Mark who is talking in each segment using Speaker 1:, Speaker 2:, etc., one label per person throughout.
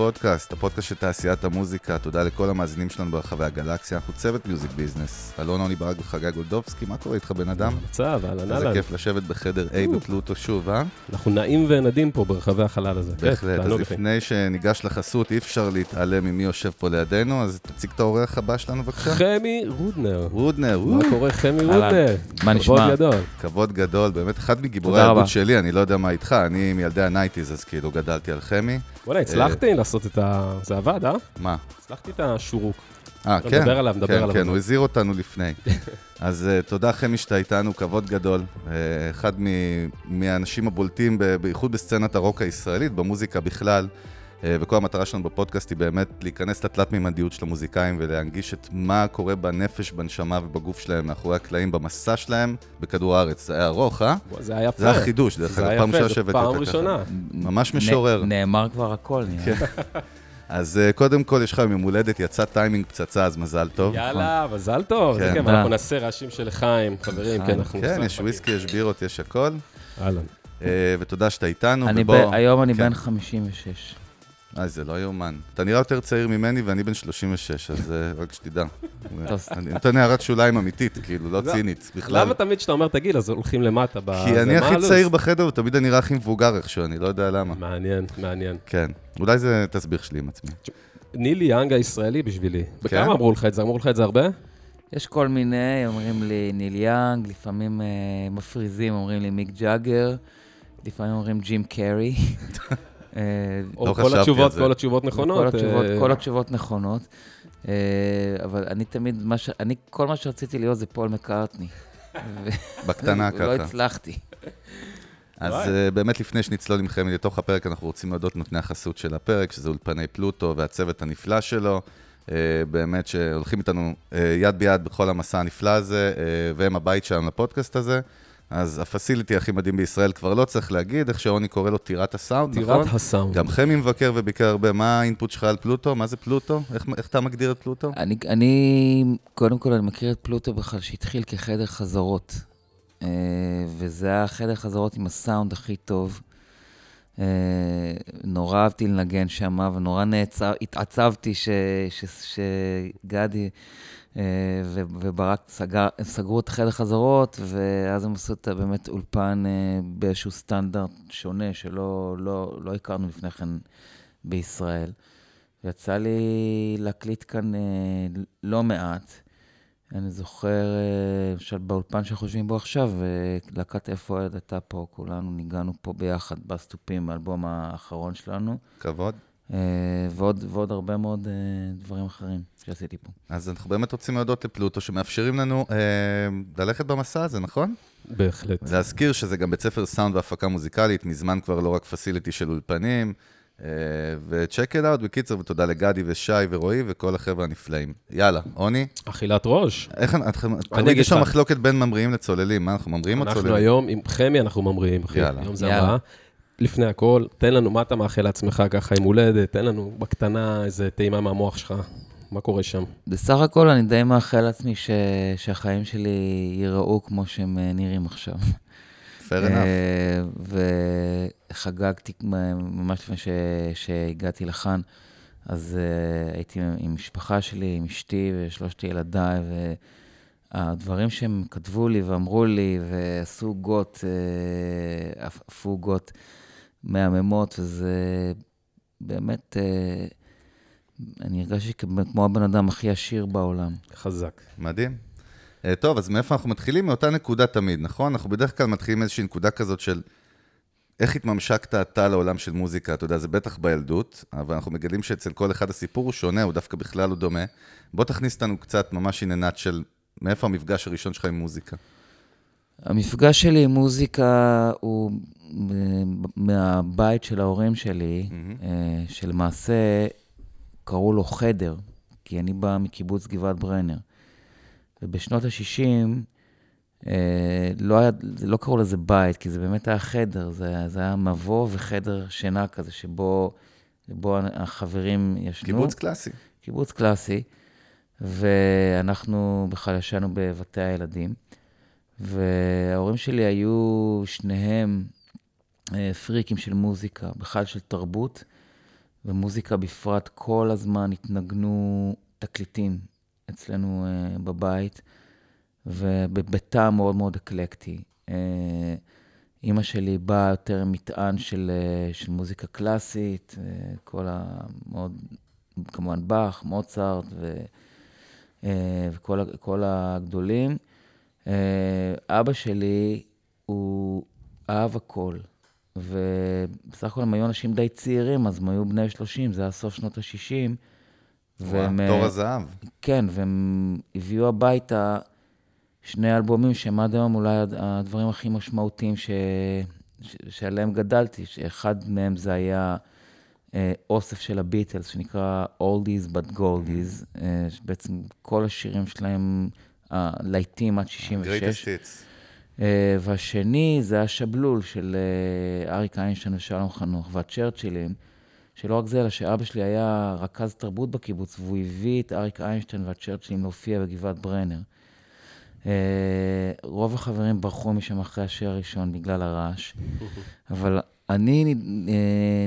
Speaker 1: פודקאסט, הפודקאסט של תעשיית המוזיקה. תודה לכל המאזינים שלנו ברחבי הגלקסיה. אנחנו צוות Music Business. אלון עוני ברק וחגי גולדובסקי, מה קורה איתך בן אדם?
Speaker 2: מצב, אהלן
Speaker 1: איזה
Speaker 2: אהלן.
Speaker 1: כיף לשבת בחדר A בפלוטו שוב, אה?
Speaker 2: אנחנו נעים ונדים פה ברחבי החלל הזה. כיף,
Speaker 1: בהחלט. אז. לפני שניגש לחסות, אי אפשר להתעלם ממי יושב פה לידינו, אז תציג את האורח הבא שלנו בבקשה.
Speaker 2: חמי רודנר.
Speaker 1: רודנר,
Speaker 2: מה קורה חמי. רודנר?
Speaker 3: מה נשמע?
Speaker 2: כבוד גדול.
Speaker 1: כבוד גדול, באמת אחד מגיבורי
Speaker 3: תודה
Speaker 1: הילדות
Speaker 3: רבה.
Speaker 1: שלי, אני לא יודע מה איתך, אני מילדי ה Nineties, אז כאילו גדלתי על חמי.
Speaker 2: וואלה, הצלחתי לעשות את ה... זה עבד, אה?
Speaker 1: מה?
Speaker 2: הצלחתי את השורוק.
Speaker 1: אה, כן.
Speaker 2: נדבר עליו, נדבר
Speaker 1: כן,
Speaker 2: עליו.
Speaker 1: כן, הוא הזהיר אותנו לפני. אז uh, תודה חמי שאתה איתנו, כבוד גדול. Uh, אחד מ- מהאנשים הבולטים, ב- בייחוד בסצנת הרוק הישראלית, במוזיקה בכלל. Uh, וכל המטרה שלנו בפודקאסט היא באמת להיכנס לתלת-מימדיות של המוזיקאים ולהנגיש את מה קורה בנפש, בנשמה ובגוף שלהם, מאחורי הקלעים, במסע שלהם בכדור הארץ. זה היה ארוך, אה?
Speaker 2: זה היה יפה.
Speaker 1: זה היה חידוש, דרך
Speaker 2: זה
Speaker 1: אגב,
Speaker 2: היה
Speaker 1: פעם
Speaker 2: יפה,
Speaker 1: ראשונה
Speaker 2: זו
Speaker 1: שהבאתי
Speaker 2: פעם
Speaker 1: אותה ככה.
Speaker 2: ראשונה.
Speaker 1: ממש משורר.
Speaker 3: נאמר כבר הכל, נראה.
Speaker 1: כן. אז uh, קודם כל, יש לך יום הולדת, יצא טיימינג פצצה, אז מזל טוב.
Speaker 2: יאללה, מזל טוב. זה
Speaker 1: כן.
Speaker 2: כן. אנחנו נעשה רעשים של לחיים, חברים, כן, אנחנו...
Speaker 1: כן, יש וויסקי, יש בירות, יש הכל.
Speaker 2: אהלן.
Speaker 1: אה, ותודה שאתה איתנו, ובוא...
Speaker 3: היום אני
Speaker 1: כן.
Speaker 3: בן 56.
Speaker 1: אה, זה לא יאומן. אתה נראה יותר צעיר ממני ואני בן 36, אז אה, רק שתדע. אני נותן הערת שוליים אמיתית, כאילו, לא צינית, בכלל.
Speaker 2: למה תמיד כשאתה אומר את הגיל, אז הולכים למטה ב...
Speaker 1: כי אני הכי,
Speaker 2: הלו,
Speaker 1: צעיר בחדר ותמיד אני נראה הכי מבוגר איכשהו, אני לא יודע למה.
Speaker 2: מעניין, מעניין.
Speaker 1: כן. אולי זה תסביך שלי עם עצמי.
Speaker 2: ניל יאנג הישראלי בשבילי.
Speaker 1: כן?
Speaker 2: בכמה אמרו לך את זה? אמרו לך את זה הרבה?
Speaker 3: יש כל מיני, אומרים לי ניל יאנג, לפעמים אה, מפריזים, אומרים לי מיק ג'אגר, לפעמים אומרים ג'ים קרי. אה,
Speaker 1: לא
Speaker 2: כל
Speaker 1: חשבתי על
Speaker 2: התשובות,
Speaker 1: זה.
Speaker 2: כל התשובות נכונות.
Speaker 3: כל התשובות,
Speaker 2: אה,
Speaker 3: כל התשובות נכונות. אה, אבל אני תמיד, מה ש... אני, כל מה שרציתי להיות זה פול מקארטני. ו-
Speaker 1: בקטנה
Speaker 3: לא
Speaker 1: ככה.
Speaker 3: הצלחתי.
Speaker 1: אז. אה, באמת לפני שנצלול עם חמי לתוך הפרק, אנחנו רוצים להודות נותני החסות של הפרק, שזה אולפני פלוטו והצוות הנפלא שלו. אה, באמת שהולכים איתנו אה, יד ביד בכל המסע הנפלא הזה, אה, והם הבית שלנו לפודקאסט הזה. אז הפסיליטי הכי מדהים בישראל כבר לא צריך להגיד, איך שעוני קורא לו טירת הסאונד, נכון?
Speaker 2: טירת הסאונד.
Speaker 1: גם חמי מבקר וביקר הרבה, מה האינפוט שלך על פלוטו? מה זה פלוטו? איך, איך אתה מגדיר את פלוטו?
Speaker 3: אני, אני, קודם כל, אני מכיר את פלוטו בכלל, שהתחיל כחדר חזרות. אה, וזה היה חדר חזרות עם הסאונד הכי טוב. אה, נורא אהבתי לנגן שם, ונורא נעצב, התעצבתי ש, ש, שגדי וברק סגר, סגרו את חדר חזרות, ואז הם עשו את ה- באמת אולפן אה, באיזשהו סטנדרט שונה, שלא לא, לא הכרנו לפני כן בישראל. ויצא לי להקליט כאן אה, לא מעט. אני זוכר, אה, למשל, באולפן שאנחנו יושבים בו עכשיו, אה, להקת איפה הילד הייתה פה, כולנו ניגענו פה ביחד בסטופים, באלבום האחרון שלנו,
Speaker 1: כבוד.
Speaker 3: אה, ועוד, ועוד הרבה מאוד אה, דברים אחרים שעשיתי פה.
Speaker 1: אז אנחנו באמת רוצים להודות לפלוטו, שמאפשרים לנו אה, ללכת במסע הזה, נכון?
Speaker 2: בהחלט.
Speaker 1: להזכיר שזה גם בית ספר סאונד והפקה מוזיקלית, מזמן כבר לא רק פסיליטי של אולפנים. אה, וצ'ק את אאוט, בקיצר, ותודה לגדי ושי ורועי וכל החבר'ה הנפלאים. יאללה, עוני,
Speaker 2: אכילת ראש.
Speaker 1: איך אתם, תמיד
Speaker 2: אגיד
Speaker 1: יש שם
Speaker 2: לך.
Speaker 1: מחלוקת בין ממריאים לצוללים, מה, אנחנו ממריאים או
Speaker 2: אנחנו
Speaker 1: צוללים?
Speaker 2: היום, עם חמי אנחנו ממריאים, אחי.
Speaker 1: יאללה.
Speaker 2: היום זה
Speaker 3: יאללה.
Speaker 2: לפני הכל, תן לנו, מה אתה מאחל לעצמך ככה עם הולדת? תן לנו בקטנה איזה טעימה מהמוח שלך. מה קורה שם?
Speaker 3: בסך הכל אני די מאחל לעצמי ש... שהחיים שלי ייראו כמו שהם אה, נראים עכשיו.
Speaker 1: fair enough.
Speaker 3: אה, וחגגתי ממש לפני ש... שהגעתי לכאן, אז אה, הייתי עם משפחה שלי, עם אשתי ושלושת ילדיי, והדברים שהם כתבו לי ואמרו לי, ועשו עוגות, אה, עפו עוגות מהממות, וזה באמת, אה, אני הרגשתי כמו הבן אדם הכי עשיר בעולם.
Speaker 2: חזק.
Speaker 1: מדהים. Uh, טוב, אז מאיפה אנחנו מתחילים? מאותה נקודה תמיד, נכון? אנחנו בדרך כלל מתחילים איזושהי נקודה כזאת של איך התממשקת אתה לעולם של מוזיקה, אתה יודע, זה בטח בילדות, אבל אנחנו מגלים שאצל כל אחד הסיפור הוא שונה, הוא דווקא בכלל לא דומה. בוא תכניס אותנו קצת ממש עניינת של מאיפה המפגש הראשון שלך עם מוזיקה.
Speaker 3: המפגש שלי עם מוזיקה הוא אה, מהבית של ההורים שלי, אה, שלמעשה קראו לו חדר, כי אני בא מקיבוץ גבעת ברנר. ובשנות ה-60, אה, לא, היה, לא קראו לזה בית, כי זה באמת היה חדר, זה, זה היה מבוא וחדר שינה כזה, שבו, שבו החברים ישנו.
Speaker 1: קיבוץ קלאסי.
Speaker 3: קיבוץ קלאסי, ואנחנו בכלל ישנו בבתי הילדים. וההורים שלי היו שניהם אה, פריקים של מוזיקה, בכלל של תרבות, ומוזיקה בפרט. כל הזמן התנגנו תקליטים אצלנו אה, בבית, ובטעם מאוד מאוד אקלקטי. אה, אימא שלי באה יותר מטען של, של מוזיקה קלאסית, כל ה... מאוד, כמובן באך, מוצרט ו, וכל הגדולים. אבא שלי, הוא אהב הכל. ובסך הכל הם היו אנשים די צעירים, אז הם היו בני 30, זה היה סוף שנות ה-60.
Speaker 1: וואו, תור הזהב.
Speaker 3: כן, והם הביאו הביתה שני אלבומים שהם עד היום אולי הדברים הכי משמעותיים ש... ש... שעליהם גדלתי, שאחד מהם זה היה אה, אוסף של הביטלס, שנקרא Oldies but Goldies, אה, שבעצם כל השירים שלהם, הלהיטים עד 66.
Speaker 1: Greatest hits.
Speaker 3: Uh, והשני זה השבלול של uh, אריק איינשטיין ושלום חנוך, והצ'רצ'ילים, שלא רק זה, אלא שאבא שלי היה רכז תרבות בקיבוץ, והוא הביא את אריק איינשטיין והצ'רצ'ילים להופיע בגבעת ברנר. Uh, רוב החברים ברחו משם אחרי השיר הראשון בגלל הרעש, אבל אני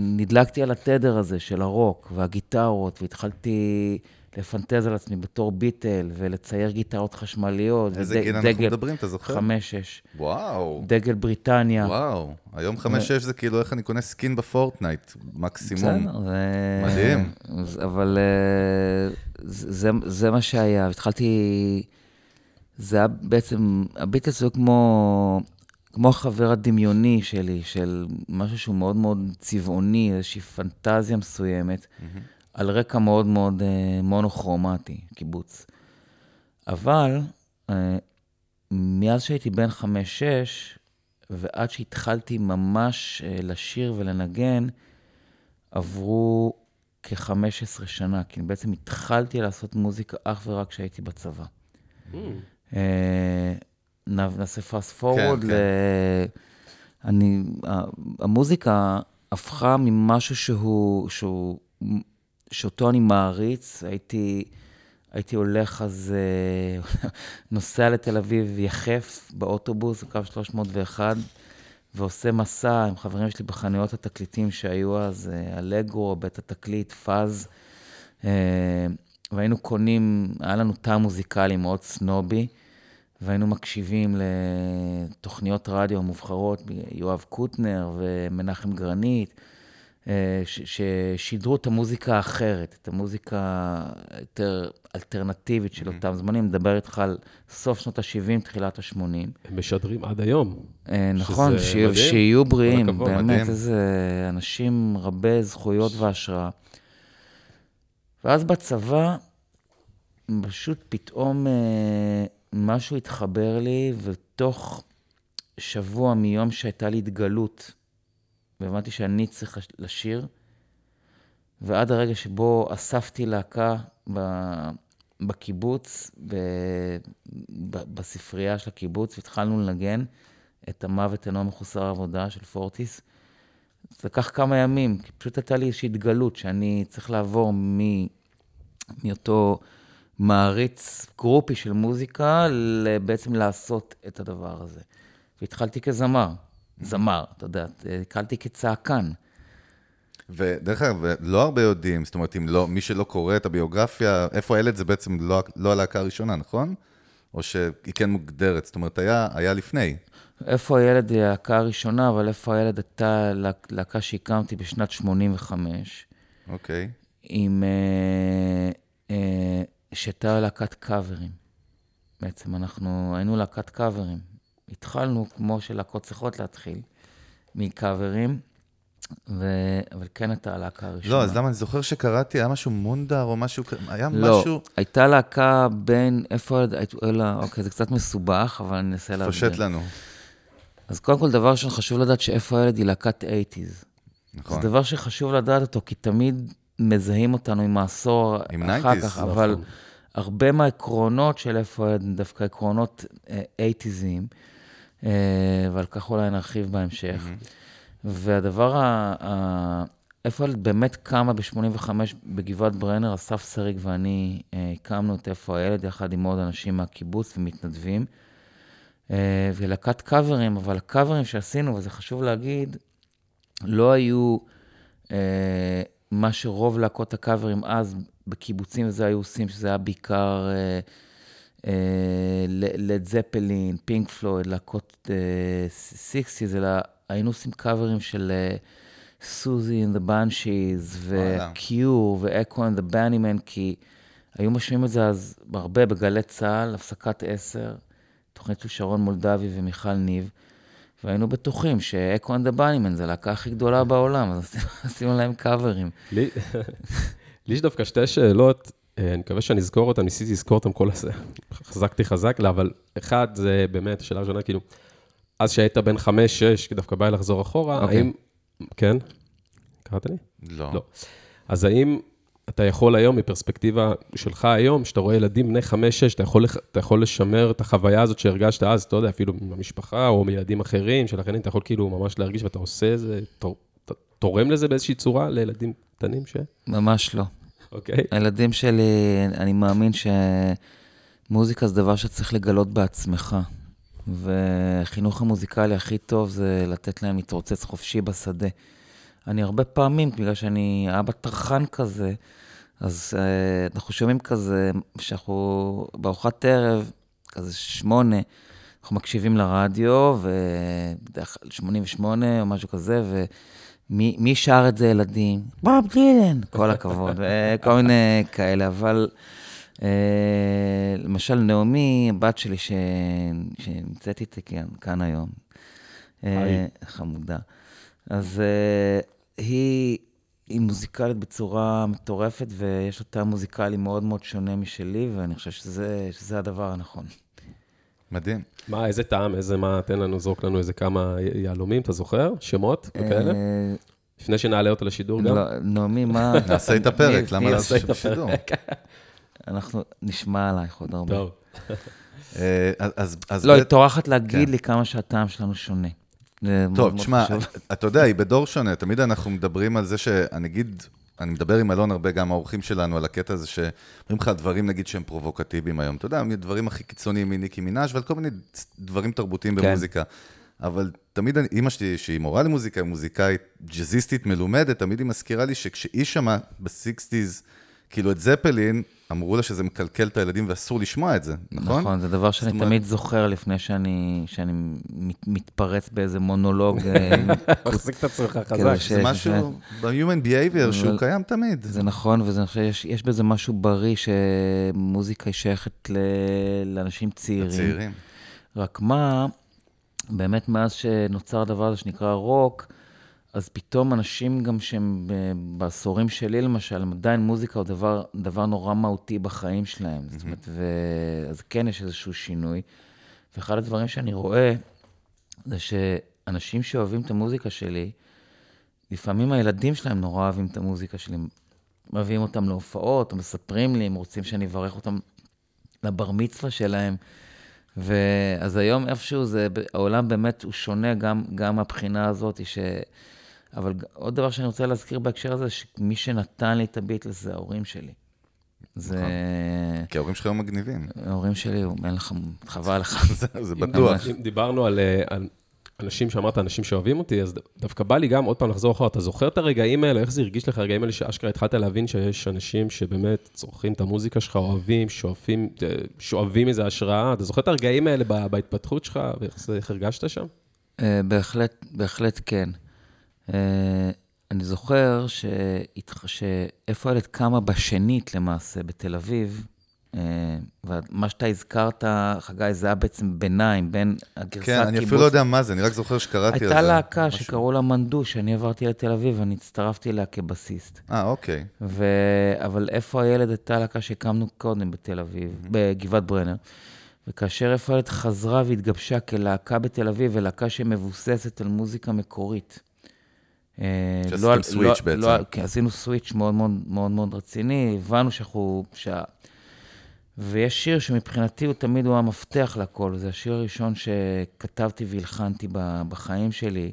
Speaker 3: נדלקתי על התדר הזה של הרוק והגיטרות, והתחלתי לפנטז על עצמי בתור ביטל, ולצייר גיטרות חשמליות.
Speaker 1: איזה גיל אנחנו מדברים, אתה זוכר?
Speaker 3: חמש-שש.
Speaker 1: וואו.
Speaker 3: דגל בריטניה.
Speaker 1: וואו. היום חמש-שש זה כאילו איך אני קונה skin בפורטנייט, מקסימום.
Speaker 3: בסדר.
Speaker 1: מדהים.
Speaker 3: אבל אה, זה, זה מה שהיה. התחלתי... זה היה בעצם, הביטלס היו כמו, כמו החבר הדמיוני שלי, של משהו שהוא מאוד מאוד צבעוני, איזושהי פנטזיה מסוימת. Mm-hmm. על רקע מאוד מאוד אה, מונוכרומטי, קיבוץ. אבל אה, מאז שהייתי בן חמש-שש, ועד שהתחלתי ממש אה, לשיר ולנגן, עברו כ-15 שנה, כי בעצם התחלתי לעשות מוזיקה אך ורק כשהייתי בצבא. Mm. נעשה פאסט פורוורד, כן, כן. אני, המוזיקה הפכה ממשהו שהוא, שהוא שאותו אני מעריץ, הייתי, הייתי הולך אז, אה, נוסע לתל אביב יחף באוטובוס, בקו 301, ועושה מסע עם חברים שלי בחנויות התקליטים שהיו אז, אה, אלגרו, בית התקליט, פאז, אה, והיינו קונים, היה לנו תא מוזיקלי מאוד סנובי, והיינו מקשיבים לתוכניות רדיו מובחרות, יואב קוטנר ומנחם גרנית. אה, ששידרו את המוזיקה האחרת, את המוזיקה יותר אלטרנטיבית של אותם זמנים. מדבר איתך על סוף שנות ה-70, תחילת ה-80.
Speaker 2: הם משדרים עד היום.
Speaker 3: אה, נכון, שיהיו בריאים, באמת, איזה אנשים רבי זכויות והשראה. ואז בצבא, פשוט פתאום אה, משהו התחבר לי, ותוך שבוע מיום שהייתה לי התגלות, והבנתי שאני צריך לשיר, ועד הרגע שבו אספתי להקה בקיבוץ, בספרייה של הקיבוץ, והתחלנו לנגן את המוות אינו מחוסר עבודה של פורטיס. זה לקח כמה ימים, כי פשוט הייתה לי איזושהי התגלות שאני צריך לעבור מ... מאותו מעריץ גרופי של מוזיקה, בעצם לעשות את הדבר הזה. והתחלתי כזמר. זמר, אתה יודע, הקלתי כצעקן.
Speaker 1: ודרך אגב, לא הרבה יודעים, זאת אומרת, אם לא, מי שלא קורא את הביוגרפיה, איפה הילד זה בעצם לא, לא הלהקה הראשונה, נכון? או שהיא כן מוגדרת, זאת אומרת, היה, היה לפני.
Speaker 3: איפה הילד היא הלהקה הראשונה, אבל איפה הילד הייתה להקה שהקמתי בשנת 85.
Speaker 1: אוקיי.
Speaker 3: עם... אה, אה, שהייתה להקת קאברים. בעצם אנחנו היינו להקת קאברים. התחלנו, כמו שלהקות צריכות להתחיל, מקאברים, ו... אבל כן הייתה הלהקה הראשונה.
Speaker 1: לא, אז למה אני זוכר שקראתי, היה משהו מונדר או משהו, היה
Speaker 3: לא,
Speaker 1: משהו...
Speaker 3: לא, הייתה להקה בין, איפה, אלא, אוקיי, זה קצת מסובך, אבל אני אנסה
Speaker 1: להסביר. פושט לנו.
Speaker 3: אז קודם כל, דבר ראשון, חשוב לדעת שאיפה הילד היא להקת 80's.
Speaker 1: נכון.
Speaker 3: זה דבר שחשוב לדעת אותו, כי תמיד מזהים אותנו עם העשור
Speaker 1: עם
Speaker 3: אחר
Speaker 1: 90s,
Speaker 3: כך,
Speaker 1: נכון.
Speaker 3: אבל הרבה מהעקרונות של איפה הילד דווקא עקרונות אייטיזיים, ועל כך אולי נרחיב בהמשך. והדבר, ה- ה- איפה באמת קמה ב-85 בגבעת ברנר, אסף שריג ואני אה, הקמנו את איפה הילד, יחד עם עוד אנשים מהקיבוץ ומתנדבים. אה, ולהקת קאברים, אבל הקאברים שעשינו, וזה חשוב להגיד, לא היו אה, מה שרוב להקות הקאברים אז בקיבוצים וזה היו עושים, שזה היה בעיקר אה, אה, לד זפלין, פינק פלויד, להקות סיקסיס, אלא היינו עושים קאברים של אה, סוזי and the
Speaker 1: וואלה.
Speaker 3: ו-Q, ו-Echo and the Bunnymen, כי היו משמיעים את זה אז הרבה בגלי צה"ל, הפסקת עשר, תוכנית של שרון מולדבי ומיכל ניב, והיינו בטוחים and the Bunnymen זה הלהקה הכי גדולה בעולם, אז עשינו- להם קאברים.
Speaker 2: לי יש דווקא שתי שאלות, אה, אני מקווה שאני אזכור אותן, ניסיתי לזכור אותן כל הזה, חזקתי חזק לה, אבל אחד, זה באמת, השאלה הראשונה, כאילו, אז שהיית בן חמש, שש, כי דווקא בא לי לחזור אחורה,
Speaker 3: אוקיי.
Speaker 2: האם... כן? קראת לי?
Speaker 1: לא.
Speaker 2: לא. אז האם אתה יכול היום, מפרספקטיבה שלך היום, שאתה רואה ילדים בני חמש-שש, אתה, יכול אתה יכול לשמר את החוויה הזאת שהרגשת אז, אתה יודע, אפילו במשפחה או מילדים אחרים של אחרים, אתה יכול כאילו ממש להרגיש ואתה עושה איזה, ת- תורם לזה באיזושהי צורה לילדים קטנים ש...
Speaker 3: ממש לא.
Speaker 2: אוקיי?
Speaker 3: הילדים שלי, אני מאמין שמוזיקה זה דבר שצריך לגלות בעצמך. והחינוך המוזיקלי הכי טוב זה לתת להם להתרוצץ חופשי בשדה. אני הרבה פעמים, בגלל שאני אבא טרחן כזה, אז uh, אנחנו שומעים כזה, שאנחנו בארוחת ערב, כזה שמונה, אנחנו מקשיבים לרדיו, ובדרך כלל 88 או משהו כזה, ומי מי שר את זה ילדים? בוב דילן, כל הכבוד, וכל מיני כאלה, אבל אה, למשל נעמי, הבת שלי ש... שנמצאת איתי כאן, כאן היום, אה. חמודה, אז אה, היא, היא מוזיקלית בצורה מטורפת, ויש לה טעם מוזיקלי מאוד מאוד שונה משלי, ואני חושב שזה, שזה הדבר הנכון.
Speaker 1: מדהים.
Speaker 2: מה, איזה טעם, איזה מה, תן לנו, זרוק לנו איזה כמה יהלומים, אתה זוכר? שמות וכאלה?
Speaker 3: אה,
Speaker 2: לפני שנעלה אותה לשידור גם?
Speaker 3: לא, נעמי, מה...
Speaker 1: נעשה את הפרק, למה לעשות שם שידור?
Speaker 3: אנחנו נשמע עלייך עוד הרבה.
Speaker 2: טוב.
Speaker 1: אה, אז-
Speaker 3: לא, היא טורחת להגיד
Speaker 1: כן.
Speaker 3: לי כמה שהטעם שלנו שונה.
Speaker 1: טוב, תשמע. אתה יודע, היא בדור שונה, תמיד אנחנו מדברים על זה שאני אגיד, אני מדבר עם אלון הרבה, גם האורחים שלנו, על הקטע הזה שאומרים לך דברים, נגיד, שהם פרובוקטיביים היום. אתה יודע, דברים הכי קיצוניים מניקי מנאז' ועל כל מיני דברים תרבותיים
Speaker 3: כן.
Speaker 1: במוזיקה. אבל תמיד, אני- אימא שלי, שהיא מורה למוזיקה, מוזיקאית ג'אזיסטית מלומדת, תמיד היא מזכירה לי שכשהיא שמעה בסיקסטיז, כאילו את זפלין, אמרו לה שזה מקלקל את הילדים ואסור לשמוע את זה, נכון?
Speaker 3: נכון, זה דבר שאני
Speaker 1: אומרת-
Speaker 3: תמיד זוכר לפני שאני שאני מת- מתפרץ באיזה מונולוג. אה,
Speaker 2: מחזיק את עצמך חזק.
Speaker 3: ש-
Speaker 1: זה משהו ב-human behavior שהוא קיים תמיד.
Speaker 3: זה נכון, ואני חושב שיש בזה משהו בריא, שמוזיקה היא שייכת ל- לאנשים צעירים.
Speaker 1: צעירים.
Speaker 3: רק מה, באמת מאז שנוצר הדבר הזה שנקרא רוק, אז פתאום אנשים גם שהם ב- בעשורים שלי למשל, עדיין מוזיקה הוא דבר, דבר נורא מהותי בחיים שלהם. זאת אומרת, ו... אז כן יש איזשהו שינוי. ואחד הדברים שאני רואה, זה שאנשים שאוהבים את המוזיקה שלי, לפעמים הילדים שלהם נורא אוהבים את המוזיקה שלי. מביאים אותם להופעות, או מספרים לי, הם רוצים שאני אברך אותם לבר מצווה שלהם. ואז היום איפשהו זה, העולם באמת הוא שונה גם, גם מהבחינה הזאת, ש... אבל עוד דבר שאני רוצה להזכיר בהקשר הזה, שמי שנתן לי את הביטלס זה ההורים שלי. זה...
Speaker 1: כי ההורים שלך היו מגניבים.
Speaker 3: ההורים שלי, אין לך, חבל לך.
Speaker 1: זה- זה בטוח.
Speaker 2: דיברנו על, אה, על אנשים שאמרת, אנשים שאוהבים אותי, אז דווקא בא לי גם עוד פעם לחזור אחורה. אתה זוכר את הרגעים האלה, איך זה הרגיש לך, הרגעים האלה שאשכרה התחלת להבין שיש אנשים שבאמת צורכים את המוזיקה שלך, אוהבים, שואפים, אה, שואבים איזה השראה? אתה זוכר את הרגעים האלה בהתפתחות שלך, ואיך הרגשת שם?
Speaker 3: אה, בהחלט, בהחלט כן. אה, אני זוכר שאיפה הילד קמה בשנית למעשה, בתל אביב, אה, ומה שאתה הזכרת, חגי, זה היה בעצם ביניים, בין הגרסת
Speaker 1: כן, אני. אפילו לא יודע מה זה, אני רק זוכר שקראתי על זה.
Speaker 3: הייתה להקה. שקראו לה מנדוש, אני עברתי לתל אביב, אני הצטרפתי אליה כבסיסט.
Speaker 1: אה, אוקיי.
Speaker 3: ו... אבל איפה הילד הייתה להקה שהקמנו קודם בתל אביב, בגבעת ברנר. וכאשר איפה הילד חזרה והתגבשה כלהקה בתל אביב, ולהקה שמבוססת על מוזיקה מקורית. אה,
Speaker 1: שעשיתם
Speaker 3: לא על-
Speaker 1: סוויץ'
Speaker 3: לא-
Speaker 1: בעצם.
Speaker 3: לא כן, עשינו סוויץ' מאוד מאוד מאוד מאוד רציני, הבנו שאנחנו... שה... ויש שיר שמבחינתי הוא תמיד הוא המפתח לכל, זה השיר הראשון שכתבתי והלחנתי בחיים שלי,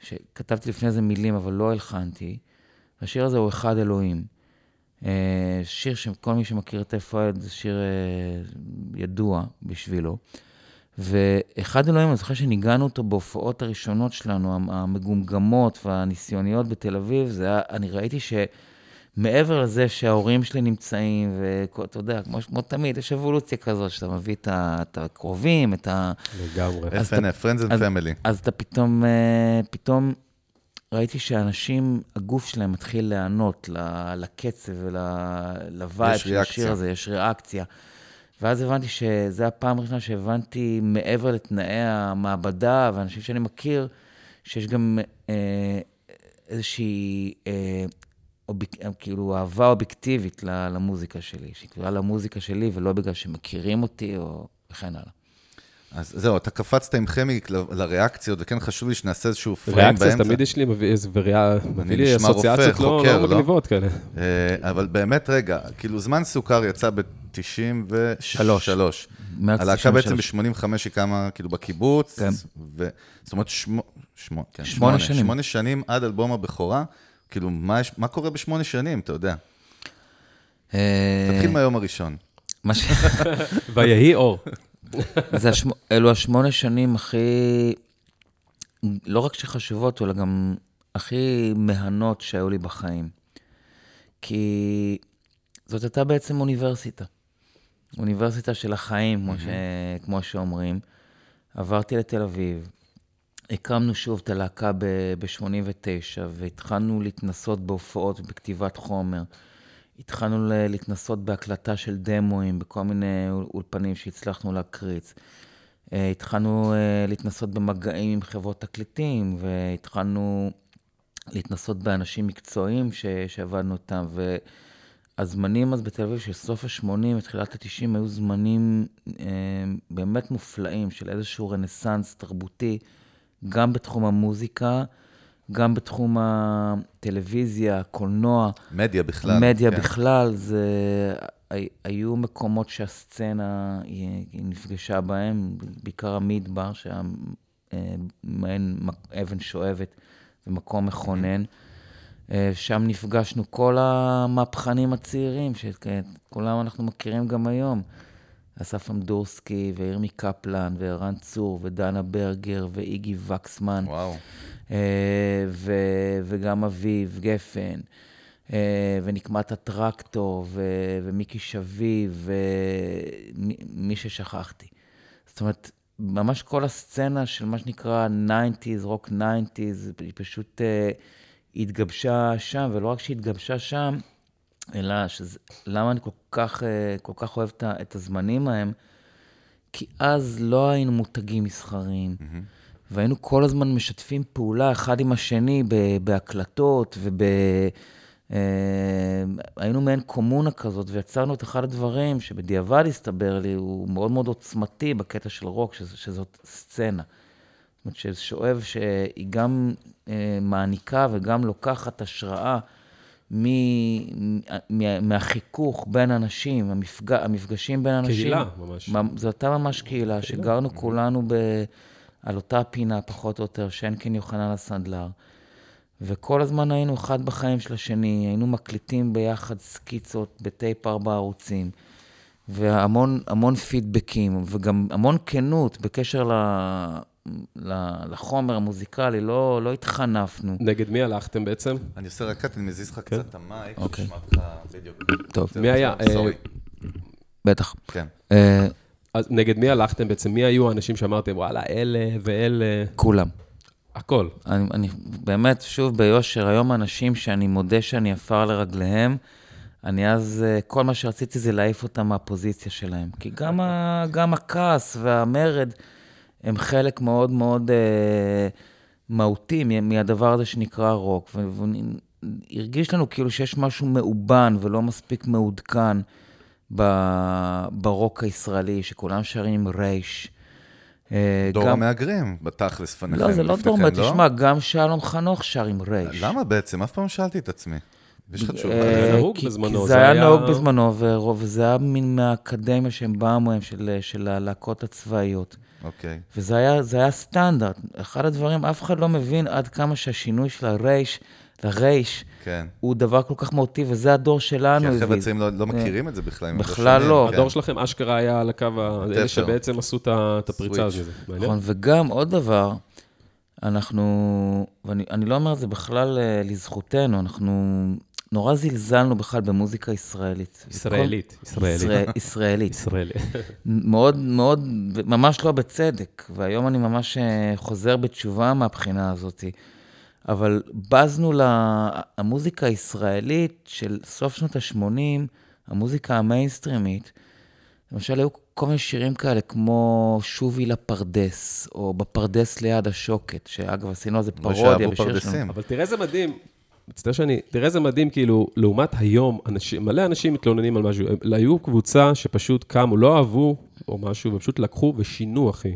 Speaker 3: שכתבתי לפני זה מילים, אבל לא הלחנתי. השיר הזה הוא אחד אלוהים. אה, שיר שכל מי שמכיר את איפה זה שיר אה, ידוע בשבילו. ואחד אלוהים, אני זוכר שניגענו אותו בהופעות הראשונות שלנו, המ- המגומגמות והניסיוניות בתל אביב, זה היה, אני ראיתי שמעבר לזה שההורים שלי נמצאים, ואתה יודע, כמו, כמו תמיד, יש אבולוציה כזאת, שאתה מביא את, ה, את הקרובים, את ה...
Speaker 2: לגמרי.
Speaker 3: אז אתה-
Speaker 1: FNF, Friends and Family.
Speaker 3: אז אתה פתאום, אה, פתאום ראיתי שאנשים, הגוף שלהם מתחיל להיענות לקצב ולווייב של השיר
Speaker 1: ריאקציה.
Speaker 3: הזה, יש ריאקציה. ואז הבנתי שזו הפעם הראשונה שהבנתי מעבר לתנאי המעבדה ואנשים שאני מכיר, שיש גם אה, איזושהי, אה, אוביק, כאילו, אהבה אובייקטיבית ל- למוזיקה שלי, שהיא קשורה למוזיקה שלי ולא בגלל שמכירים אותי או וכן הלאה.
Speaker 1: אז זהו, אתה קפצת עם חמיק ל- לריאקציות, וכן חשוב לי שנעשה איזשהו פריים
Speaker 2: ריאקציות
Speaker 1: באמצע.
Speaker 2: תמיד יש לי מביא איזה וריאה, מביא לי
Speaker 1: נשמע רופא,
Speaker 2: אסוציאציות לא לא
Speaker 1: לא?
Speaker 2: מגניבות כאלה.
Speaker 1: אה, אבל באמת, רגע, כאילו, זמן סוכר יצא ב-93.
Speaker 3: שלוש. מרץ
Speaker 1: הלהקה בעצם
Speaker 3: 93.
Speaker 1: ב-85 היא קמה כאילו בקיבוץ.
Speaker 3: כן.
Speaker 1: ו... זאת אומרת, שמו... שמו... כן,
Speaker 3: שמונה שנים.
Speaker 1: שמונה שנים עד אלבום הבכורה. כאילו, מה, יש... מה קורה בשמונה שנים, אתה יודע?
Speaker 3: אה,
Speaker 1: תתחיל מהיום הראשון.
Speaker 3: מה ש...
Speaker 2: ויהי אור.
Speaker 3: זה השמ... אלו השמונה שנים הכי, לא רק שחשובות, אלא גם הכי מהנות שהיו לי בחיים. כי זאת הייתה בעצם אוניברסיטה. אוניברסיטה של החיים, כמו, ש... כמו שאומרים. עברתי לתל אביב, הקמנו שוב את הלהקה ב-89, והתחלנו להתנסות בהופעות ובכתיבת חומר. התחלנו להתנסות בהקלטה של דמואים בכל מיני אול- אולפנים שהצלחנו להקריץ. אה, התחלנו אה, להתנסות במגעים עם חברות תקליטים, והתחלנו להתנסות באנשים מקצועיים ש- שעבדנו איתם. והזמנים אז בתל אביב של סוף ה-80 ותחילת ה-90 היו זמנים אה, באמת מופלאים של איזשהו רנסאנס תרבותי, גם בתחום המוזיקה, גם בתחום הטלוויזיה, הקולנוע.
Speaker 1: מדיה בכלל.
Speaker 3: מדיה
Speaker 1: כן.
Speaker 3: בכלל, זה... הי- היו מקומות שהסצנה היא היא נפגשה בהם, בעיקר המדבר, שהיה אה, מעין אבן שואבת ומקום מכונן. אה, שם נפגשנו כל המהפכנים הצעירים, שאת כולם אנחנו מכירים גם היום. אסף אמדורסקי, וירמי קפלן, וערן צור, ודנה ברגר, ואיגי וקסמן.
Speaker 1: וואו.
Speaker 3: אה, ו- וגם אביב גפן, אה, ונקמת הטרקטור, ו- ומיקי שביב, ומי ששכחתי. זאת אומרת, ממש כל הסצנה של מה שנקרא 90's, רוק 90's, היא פשוט אה, התגבשה שם, ולא רק שהתגבשה שם, אלא שזה, למה אני כל כך, אה, כל כך אוהב את הזמנים ההם? כי אז לא היינו מותגים מסחריים. והיינו כל הזמן משתפים פעולה אחד עם השני בהקלטות וב... אה, היינו מעין קומונה כזאת, ויצרנו את אחד הדברים שבדיעבד הסתבר לי, הוא מאוד מאוד עוצמתי בקטע של רוק, שזאת סצנה. זאת אומרת, ששואב שהיא גם אה, מעניקה וגם לוקחת השראה מ, מ, מהחיכוך בין אנשים, המפג, המפגשים בין אנשים.
Speaker 2: קהילה, ממש.
Speaker 3: ממ- זו הייתה ממש קהילה, שגרנו כולנו ב, על אותה פינה, פחות או יותר, שנקין יוחנן הסנדלר. וכל הזמן היינו אחד בחיים של השני, היינו מקליטים ביחד סקיצות בטייפ ארבע ערוצים, והמון המון פידבקים, וגם המון כנות בקשר ל, לחומר המוזיקלי, לא, לא התחנפנו.
Speaker 2: נגד מי הלכתם בעצם?
Speaker 1: אני עושה רק קאט, אני מזיז לך קצת את המייק,
Speaker 3: אוקיי.
Speaker 1: שישמע אותך בדיוק.
Speaker 3: טוב,
Speaker 2: מי היה? אה.
Speaker 3: בטח.
Speaker 1: כן.
Speaker 3: אה,
Speaker 2: אז נגד מי הלכתם בעצם? מי היו האנשים שאמרתם, וואלה, אלה ואלה,
Speaker 3: כולם.
Speaker 2: הכל.
Speaker 3: אני, אני באמת, שוב ביושר, היום אנשים שאני מודה שאני עפר לרגליהם, אני אז, אה, כל מה שרציתי זה להעיף אותם מהפוזיציה שלהם. כי גם, ה, גם הכעס והמרד הם חלק מאוד מאוד אה, מהותי מהדבר הזה שנקרא רוק. והרגיש לנו כאילו שיש משהו מאובן ולא מספיק מעודכן ב, ברוק הישראלי, שכולם שרים עם רייש. אה,
Speaker 1: דור
Speaker 3: גם-
Speaker 1: המהגרים, בתכלס, לפניכם.
Speaker 3: לא, זה לא דור, תשמע, גם שלום חנוך שר עם רייש.
Speaker 1: למה בעצם? אף פעם לא שאלתי את עצמי. יש לך תשובה?
Speaker 3: אה,
Speaker 2: זה נהוג
Speaker 3: כי-
Speaker 2: בזמנו,
Speaker 3: כי
Speaker 2: זה
Speaker 3: היה נהוג בזמנו, וזה היה מין מהאקדמיה שהם באו מהם, של של הלהקות הצבאיות.
Speaker 1: אוקיי.
Speaker 3: וזה היה, זה היה סטנדרט. אחד הדברים, אף אחד לא מבין עד כמה שהשינוי של הרייש לרייש
Speaker 1: כן.
Speaker 3: הוא דבר כל כך מהותי, וזה הדור שלנו.
Speaker 1: כי החבר'ה. הצעירים לא לא מכירים את זה בכלל.
Speaker 3: אה, בכלל
Speaker 1: שומעים,
Speaker 3: לא.
Speaker 1: כן.
Speaker 2: הדור שלכם אשכרה היה על הקו, אלה. שבעצם עשו את הפריצה. הזאת.
Speaker 3: נכון, וגם עוד דבר, אנחנו, ואני אני לא אומר את זה בכלל אה, לזכותנו, אנחנו נורא זלזלנו בכלל במוזיקה ישראלית.
Speaker 2: ישראלית, ישראלית.
Speaker 3: ישראל- ישראלית.
Speaker 2: ישראלי.
Speaker 3: מאוד מאוד, ממש לא בצדק, והיום אני ממש אה, חוזר בתשובה מהבחינה הזאת. אבל בזנו למוזיקה הישראלית של סוף שנות ה-80, המוזיקה המיינסטרימית. למשל, היו כל מיני שירים כאלה, כמו שובי לפרדס, או בפרדס ליד השוקת, שאגב, עשינו על זה פרודיה בשיר שלנו.
Speaker 2: אבל תראה איזה מדהים, מצטער שאני, תראה איזה מדהים, כאילו, לעומת היום, אנשים, מלא אנשים מתלוננים על משהו. הם- היו קבוצה שפשוט קמו, לא אהבו או משהו, ופשוט לקחו ושינו, אחי.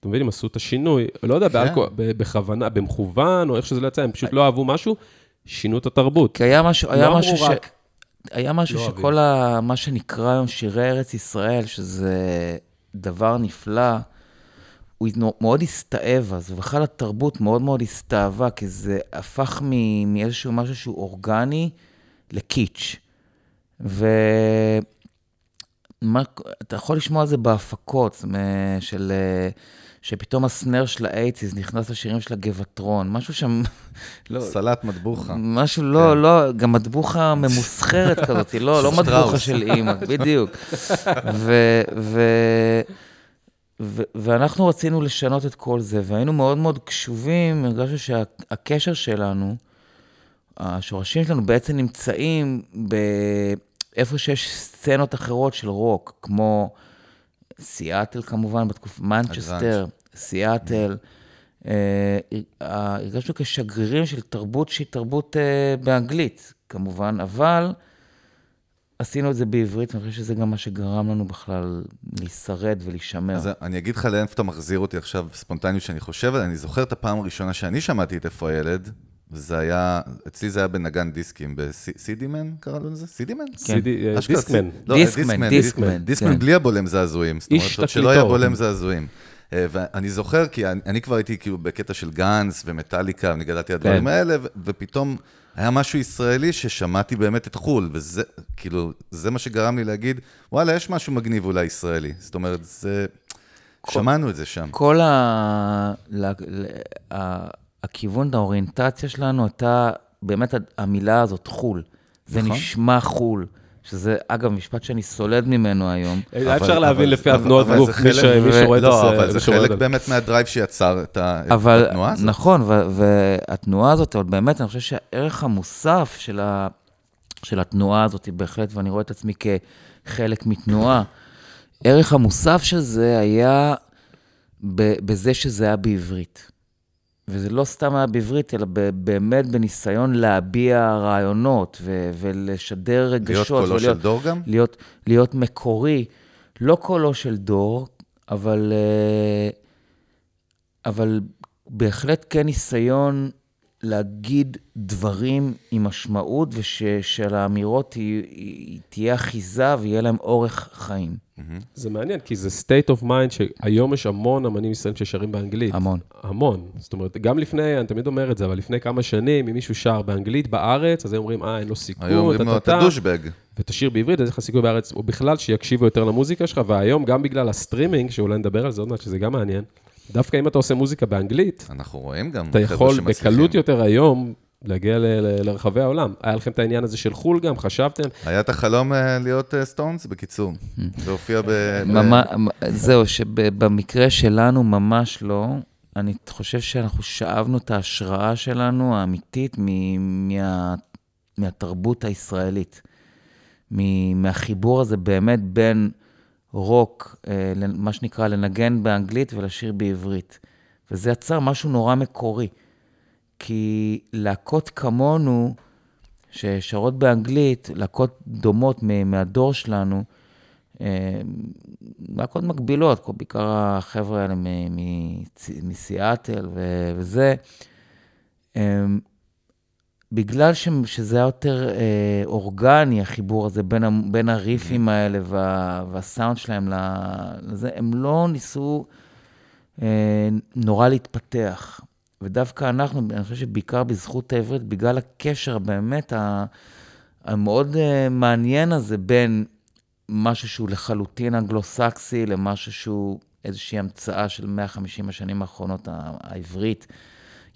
Speaker 2: אתה מבין, הם עשו את השינוי, לא יודע, באלכוהול, ב- בכוונה, במכוון, או איך שזה לא יצא, הם פשוט לא אהבו משהו, שינו את התרבות.
Speaker 3: כי היה משהו,
Speaker 2: לא
Speaker 3: היה
Speaker 2: אמרו
Speaker 3: משהו ש...
Speaker 2: רק-
Speaker 3: היה משהו
Speaker 2: לא
Speaker 3: שכל ה... מה שנקרא היום שירי ארץ ישראל, שזה דבר נפלא, הוא מאוד הסתאב אז, ובכלל התרבות מאוד מאוד הסתאבה, כי זה הפך מ... מאיזשהו משהו שהוא אורגני לקיץ'. ו... מה, אתה יכול לשמוע את זה בהפקות של... שפתאום הסנר של האייטיז נכנס לשירים של הגבעטרון, משהו שם... לא,
Speaker 1: סלט מטבוחה.
Speaker 3: משהו לא, לא, גם מטבוחה ממוסחרת כזאת, לא, לא מטבוחה. של אימא, בדיוק. ו, ו, ו, ואנחנו רצינו לשנות את כל זה, והיינו מאוד מאוד קשובים, הרגשנו שהקשר שלנו, השורשים שלנו בעצם נמצאים באיפה שיש סצנות אחרות של רוק, כמו סיאטל כמובן, בתקופה, מנצ'סטר, סיאטל. אה, הרגשנו כשגרירים של תרבות שהיא תרבות אה, באנגלית, כמובן, אבל עשינו את זה בעברית, ואני חושב שזה גם מה שגרם לנו בכלל להישרד ולהישמר.
Speaker 1: אז אני אגיד לך לאיפה אתה מחזיר אותי עכשיו, ספונטניות שאני חושב. אני זוכר את הפעם הראשונה שאני שמעתי את איפה הילד, זה היה, אצלי זה היה בנגן דיסקים, בסידימן קראנו לזה? סידימן?
Speaker 2: סידי- אה, דיסקמן.
Speaker 1: לא,
Speaker 3: דיסקמן, דיסקמן,
Speaker 1: דיסקמן
Speaker 3: כן.
Speaker 1: בלי הבולם זעזועים. זאת אומרת, שלא היה. בולם זעזועים. אה, ואני זוכר, כי אני, אני כבר הייתי כאילו בקטע של גאנס ומטאליקה, אני גדלתי על הדברים
Speaker 3: כן.
Speaker 1: האלה, ו- ופתאום היה משהו ישראלי ששמעתי באמת את חו"ל, וזה, כאילו, זה מה שגרם לי להגיד, וואלה, יש משהו מגניב אולי ישראלי. זאת אומרת, זה... שמענו את זה שם.
Speaker 3: כל ה... ל... ל... ה... הכיוון, האוריינטציה שלנו הייתה באמת המילה הזאת, חו"ל. זה
Speaker 1: נכון.
Speaker 3: נשמע חו"ל, שזה, אגב, משפט שאני סולד ממנו היום.
Speaker 2: היה
Speaker 1: אבל-
Speaker 2: אפשר להבין
Speaker 1: אבל-
Speaker 2: לפי
Speaker 1: אבל-
Speaker 2: התנועות
Speaker 1: אבל
Speaker 2: גוף,
Speaker 1: זה
Speaker 2: מי שרואה את
Speaker 1: לא,
Speaker 2: הס-
Speaker 1: אבל
Speaker 2: מי
Speaker 1: זה חלק באמת מהדרייב שיצר את
Speaker 3: אבל,
Speaker 1: התנועה הזאת.
Speaker 3: נכון, ו- והתנועה הזאת, אבל באמת, אני חושב שהערך המוסף של, התנועה הזאת, בהחלט, ואני רואה את עצמי כחלק מתנועה, ערך המוסף של זה היה ב- בזה שזה היה בעברית. וזה לא סתם היה בעברית, אלא באמת בניסיון להביע רעיונות ו- ולשדר רגשות.
Speaker 1: להיות קולו
Speaker 3: ולהיות-
Speaker 1: של דור גם?
Speaker 3: להיות, להיות מקורי, לא קולו של דור, אבל, אה, אבל בהחלט כן ניסיון להגיד דברים עם משמעות, ושלאמירות תהיה אחיזה ויהיה להם אורך חיים.
Speaker 2: זה מעניין, כי זה state of mind שהיום יש המון אמנים ישראלים ששרים באנגלית.
Speaker 3: המון.
Speaker 2: המון. זאת אומרת, גם לפני, אני תמיד אומר את זה, אבל לפני כמה שנים, אם מישהו שר באנגלית בארץ, אז היו אומרים, אה, אין לו סיכוי,
Speaker 1: היו אומרים לו, אתה
Speaker 2: טה-טה-טה."
Speaker 1: douchebag.
Speaker 2: ותשאיר בעברית, אז יש לך סיכוי בארץ, או בכלל שיקשיבו יותר למוזיקה שלך, והיום, גם בגלל הסטרימינג, שאולי נדבר על זה עוד מעט, שזה גם מעניין, דווקא אם אתה עושה מוזיקה באנגלית,
Speaker 1: אנחנו רואים גם
Speaker 2: אתה יכול. בקלות יותר היום להגיע ל- ל- לרחבי העולם. היה לכם את העניין הזה של חו"ל גם, חשבתם?
Speaker 1: היה את החלום אה, להיות סטונס, בקיצור. להופיע ב... ב-
Speaker 3: ממש, זהו, שבמקרה שלנו ממש לא. אני חושב שאנחנו שאבנו את ההשראה שלנו, האמיתית, מ- מה, מהתרבות הישראלית. מ- מהחיבור הזה באמת בין רוק, אה, מה שנקרא לנגן באנגלית ולשיר בעברית. וזה יצר משהו נורא מקורי. כי להקות כמונו, ששרות באנגלית, להקות דומות מהדור שלנו, אה, להקות מקבילות, כל- בעיקר החבר'ה האלה מסיאטל וזה. אה, בגלל ש- שזה היה יותר אה, אורגני, החיבור הזה בין, ה- בין הריפים האלה וה, והסאונד שלהם לזה, הם לא ניסו אה, נורא להתפתח. ודווקא אנחנו, אני חושב שבעיקר בזכות העברית, בגלל הקשר באמת המאוד אה, מעניין הזה בין משהו שהוא לחלוטין אנגלו-סקסי למשהו שהוא איזושהי המצאה של 150 השנים האחרונות, העברית.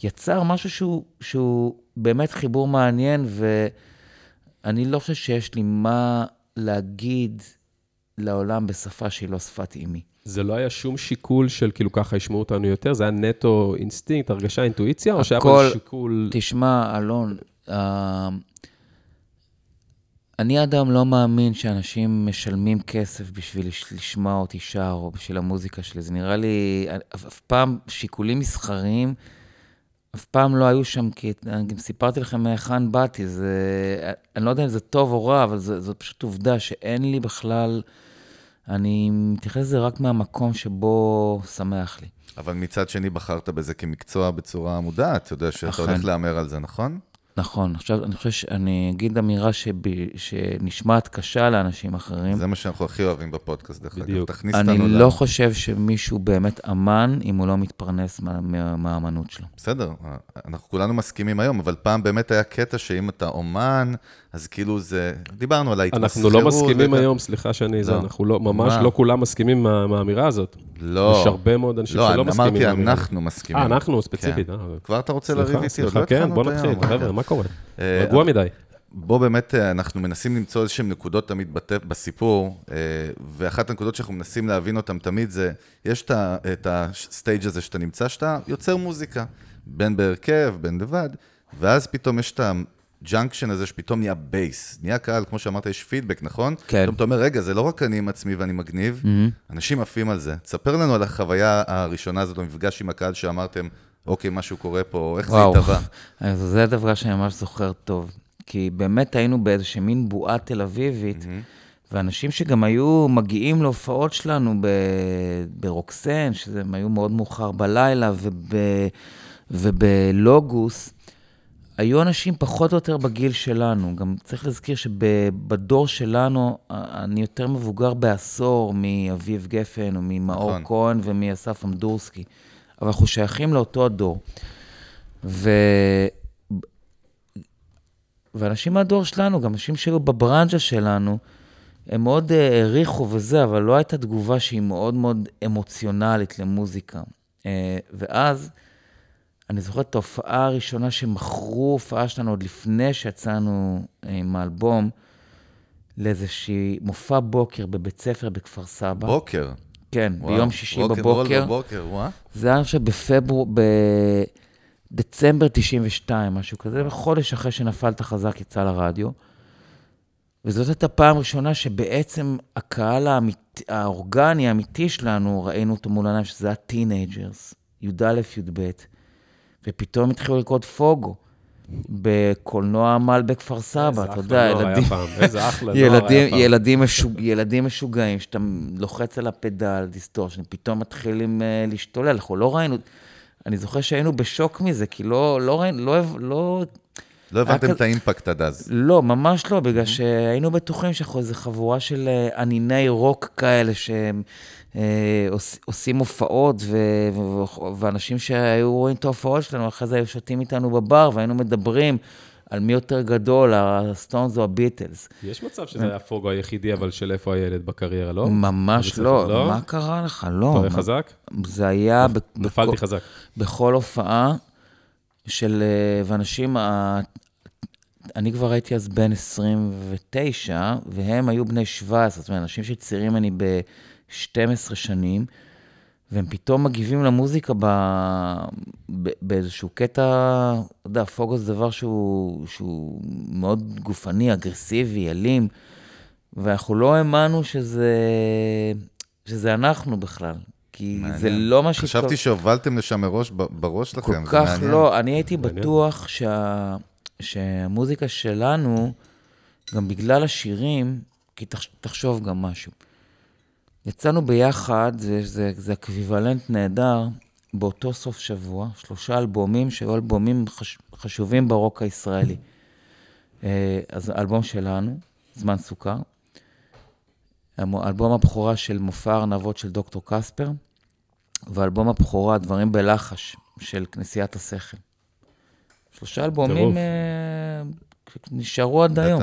Speaker 3: יצר משהו שהוא, שהוא באמת חיבור מעניין, ואני לא חושב שיש לי מה להגיד לעולם בשפה שהיא לא שפת אימי.
Speaker 2: זה לא היה שום שיקול של כאילו ככה ישמעו אותנו יותר? זה היה נטו אינסטינקט, הרגשה, אינטואיציה, או שהיה פה
Speaker 3: הכל-
Speaker 2: שיקול...
Speaker 3: תשמע, אלון, אה, אני עד היום לא מאמין שאנשים משלמים כסף בשביל לש- לשמוע אותי שר או בשביל המוזיקה שלי. זה נראה לי, אף, אף פעם שיקולים מסחריים, אף פעם לא היו שם, כי אני גם סיפרתי לכם מהיכן באתי, זה, אני לא יודע אם זה טוב או רע, אבל זו פשוט עובדה שאין לי בכלל, אני מתייחס לזה רק מהמקום שבו שמח לי.
Speaker 1: אבל מצד שני בחרת בזה כמקצוע בצורה מודעת, אתה יודע שאתה
Speaker 3: אכן.
Speaker 1: הולך להמר על זה, נכון?
Speaker 3: נכון, עכשיו אני חושב שאני אגיד אמירה שב, שנשמעת קשה לאנשים אחרים.
Speaker 1: זה מה שאנחנו הכי אוהבים בפודקאסט, דרך אגב.
Speaker 2: בדיוק.
Speaker 1: תכניס
Speaker 3: אני
Speaker 1: אותנו
Speaker 3: לא
Speaker 1: ל-
Speaker 3: חושב שמישהו באמת אמן אם הוא לא מתפרנס מה- מה- מהאמנות שלו.
Speaker 1: בסדר, אנחנו כולנו מסכימים היום, אבל פעם באמת היה קטע שאם אתה אומן, אז כאילו זה... דיברנו על ההתמסחרות.
Speaker 2: אנחנו לא מסכימים
Speaker 1: וכן.
Speaker 2: היום, סליחה שאני זה,
Speaker 1: לא.
Speaker 2: אנחנו לא, ממש
Speaker 1: מה?
Speaker 2: לא כולם מסכימים מה- מהאמירה הזאת.
Speaker 1: לא.
Speaker 2: יש הרבה מאוד אנשים
Speaker 1: לא,
Speaker 2: שלא מסכימים.
Speaker 1: אמרתי,
Speaker 2: מהאמירה הזאת.
Speaker 1: אנחנו מסכימים.
Speaker 2: אה, אנחנו ספציפית.
Speaker 1: כן.
Speaker 2: אה,
Speaker 1: כבר אתה רוצה
Speaker 2: סליחה,
Speaker 1: לריב איתי? עוד לא
Speaker 2: סליחה, כן, בוא נתחיל, חבר'ה,
Speaker 1: אוקיי.
Speaker 2: מה קורה?
Speaker 1: אה,
Speaker 2: רגוע מדי.
Speaker 1: בוא באמת, אה, אנחנו מנסים למצוא איזשהן נקודות תמיד בסיפור, אה, ואחת הנקודות שאנחנו מנסים להבין אותן תמיד זה, יש את הסטייג' הזה שאתה נמצא, שאתה יוצר מוזיקה, בין בהרכב, בין לבד, ואז פתאום יש את ה junction הזה שפתאום נהיה base, נהיה קהל, כמו שאמרת, יש פידבק, נכון?
Speaker 3: כן.
Speaker 1: פתאום אתה אומר, רגע, זה לא רק אני עם עצמי ואני מגניב, אנשים עפים על זה. תספר לנו על החוויה הראשונה הזאת, במפגש עם הקהל שאמרתם, אוקיי, משהו קורה פה, איך זה
Speaker 3: וואו,
Speaker 1: התהווה.
Speaker 3: אז זה הדבר שאני ממש זוכר טוב. כי באמת היינו באיזושהי מין בועה תל אביבית, ואנשים שגם היו מגיעים להופעות שלנו ב- ברוקסן, שזה הם היו מאוד מאוחר בלילה, וב, ובלוגוס, היו אנשים פחות או יותר בגיל שלנו. גם צריך להזכיר שבדור שלנו, אני יותר מבוגר בעשור מאביב גפן, או ממאור
Speaker 1: נכון.
Speaker 3: כהן ומאסף אמדורסקי. אבל אנחנו שייכים לאותו הדור. ו... ואנשים מהדור שלנו, גם אנשים שהיו בברנז'ה שלנו, הם מאוד אה, העריכו וזה, אבל לא הייתה תגובה שהיא מאוד מאוד אמוציונלית למוזיקה. אה, ואז, אני זוכר את ההופעה הראשונה שמכרו הופעה שלנו עוד לפני שיצאנו אה, עם האלבום, לאיזושהי מופע בוקר בבית ספר בכפר סבא.
Speaker 1: בוקר.
Speaker 3: כן,
Speaker 1: וואו,
Speaker 3: ביום שישי
Speaker 1: אנד
Speaker 3: בבוקר.
Speaker 1: בבוקר, וואה.
Speaker 3: זה היה עכשיו בפברואר, בדצמבר 92, משהו כזה, חודש אחרי שנפלת חזק יצא לרדיו. וזאת הייתה פעם ראשונה שבעצם הקהל האמית, האורגני, האמיתי שלנו, ראינו אותו מול העיניים, שזה היה teenagers, י"א, י"ב, ופתאום התחילו לקרוא פוגו. בקולנוע עמל בכפר סבא, אתה יודע,
Speaker 2: איזה אחלה נוער
Speaker 3: ילדים...
Speaker 2: היה פעם, איזה אחלה נוער היה פעם.
Speaker 3: ילדים, משוג, ילדים משוגעים, שאתה לוחץ על הפדל, distortion, פתאום מתחילים uh, להשתולל. אנחנו לא ראינו, אני זוכר שהיינו בשוק מזה, כי לא, לא לא, לא,
Speaker 1: לא הבנתם את האימפקט עד אז.
Speaker 3: לא, ממש לא, בגלל שהיינו בטוחים שאנחנו איזו חבורה של אה, חנוני רוק כאלה, שהם אה, עוש, עושים הופעות, ואנשים שהיו רואים את ההופעות שלנו, אחרי זה היו שותים איתנו בבר, והיינו מדברים על מי יותר גדול, הסטונס או הביטלס.
Speaker 2: יש מצב שזה היה פוגו היחידי, אבל של איפה הילד בקריירה, לא?
Speaker 3: ממש לא.
Speaker 2: לא?
Speaker 3: מה קרה לך? לא.
Speaker 2: אתה חזק?
Speaker 3: זה היה...
Speaker 2: נפלתי חזק.
Speaker 3: בכל הופעה של... אה, ואנשים... אני כבר הייתי אז בן 29, והם היו בני 17, זאת אומרת, אנשים שצעירים ממני ב-12 שנים, והם פתאום מגיבים למוזיקה ב... ב... באיזשהו קטע, אתה יודע, פוגו זה דבר שהוא, שהוא מאוד גופני, אגרסיבי, אלים, ואנחנו לא האמנו שזה, שזה אנחנו בכלל, כי זה
Speaker 1: מעניין.
Speaker 3: לא מה ש...
Speaker 1: חשבתי שהובלתם לשם מראש, בראש
Speaker 3: כל
Speaker 1: שלכם, זה
Speaker 3: כך
Speaker 1: מעניין.
Speaker 3: לא, אני הייתי
Speaker 2: מעניין.
Speaker 3: בטוח שה... שהמוזיקה שלנו, גם בגלל השירים, כי תח... תחשוב גם משהו. יצאנו ביחד, זה, זה, זה equivalent נהדר, באותו סוף שבוע, שלושה אלבומים שהיו אלבומים חש, חשובים ברוק הישראלי. אה, אז האלבום שלנו, זמן סוכר, אלבום הבכורה של מופע ארנבות של דוקטור קספר, ואלבום הבכורה, דברים בלחש, של כנסיית השכל. שלושה אלבומים. אה, נשארו עד היום.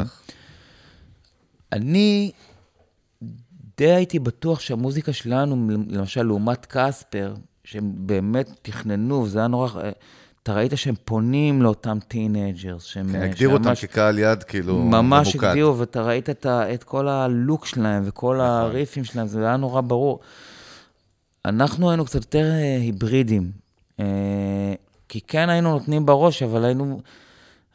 Speaker 3: אני די הייתי בטוח שהמוזיקה שלנו, למשל לעומת קספר, שהם באמת תכננו, וזה היה נורא... אתה ראית שהם פונים לאותם teenagers, שהם...
Speaker 1: כן,
Speaker 3: אה,
Speaker 1: הגדירו אותם כקהל יעד, כאילו,
Speaker 3: ממש
Speaker 1: ממוקד.
Speaker 3: הגדירו, ואתה ראית את, ה, את כל ה look שלהם וכל
Speaker 1: נכון.
Speaker 3: הריפים שלהם, זה היה נורא ברור. אנחנו היינו קצת יותר אה, היברידים, אה, כי כן היינו נותנים בראש, אבל היינו...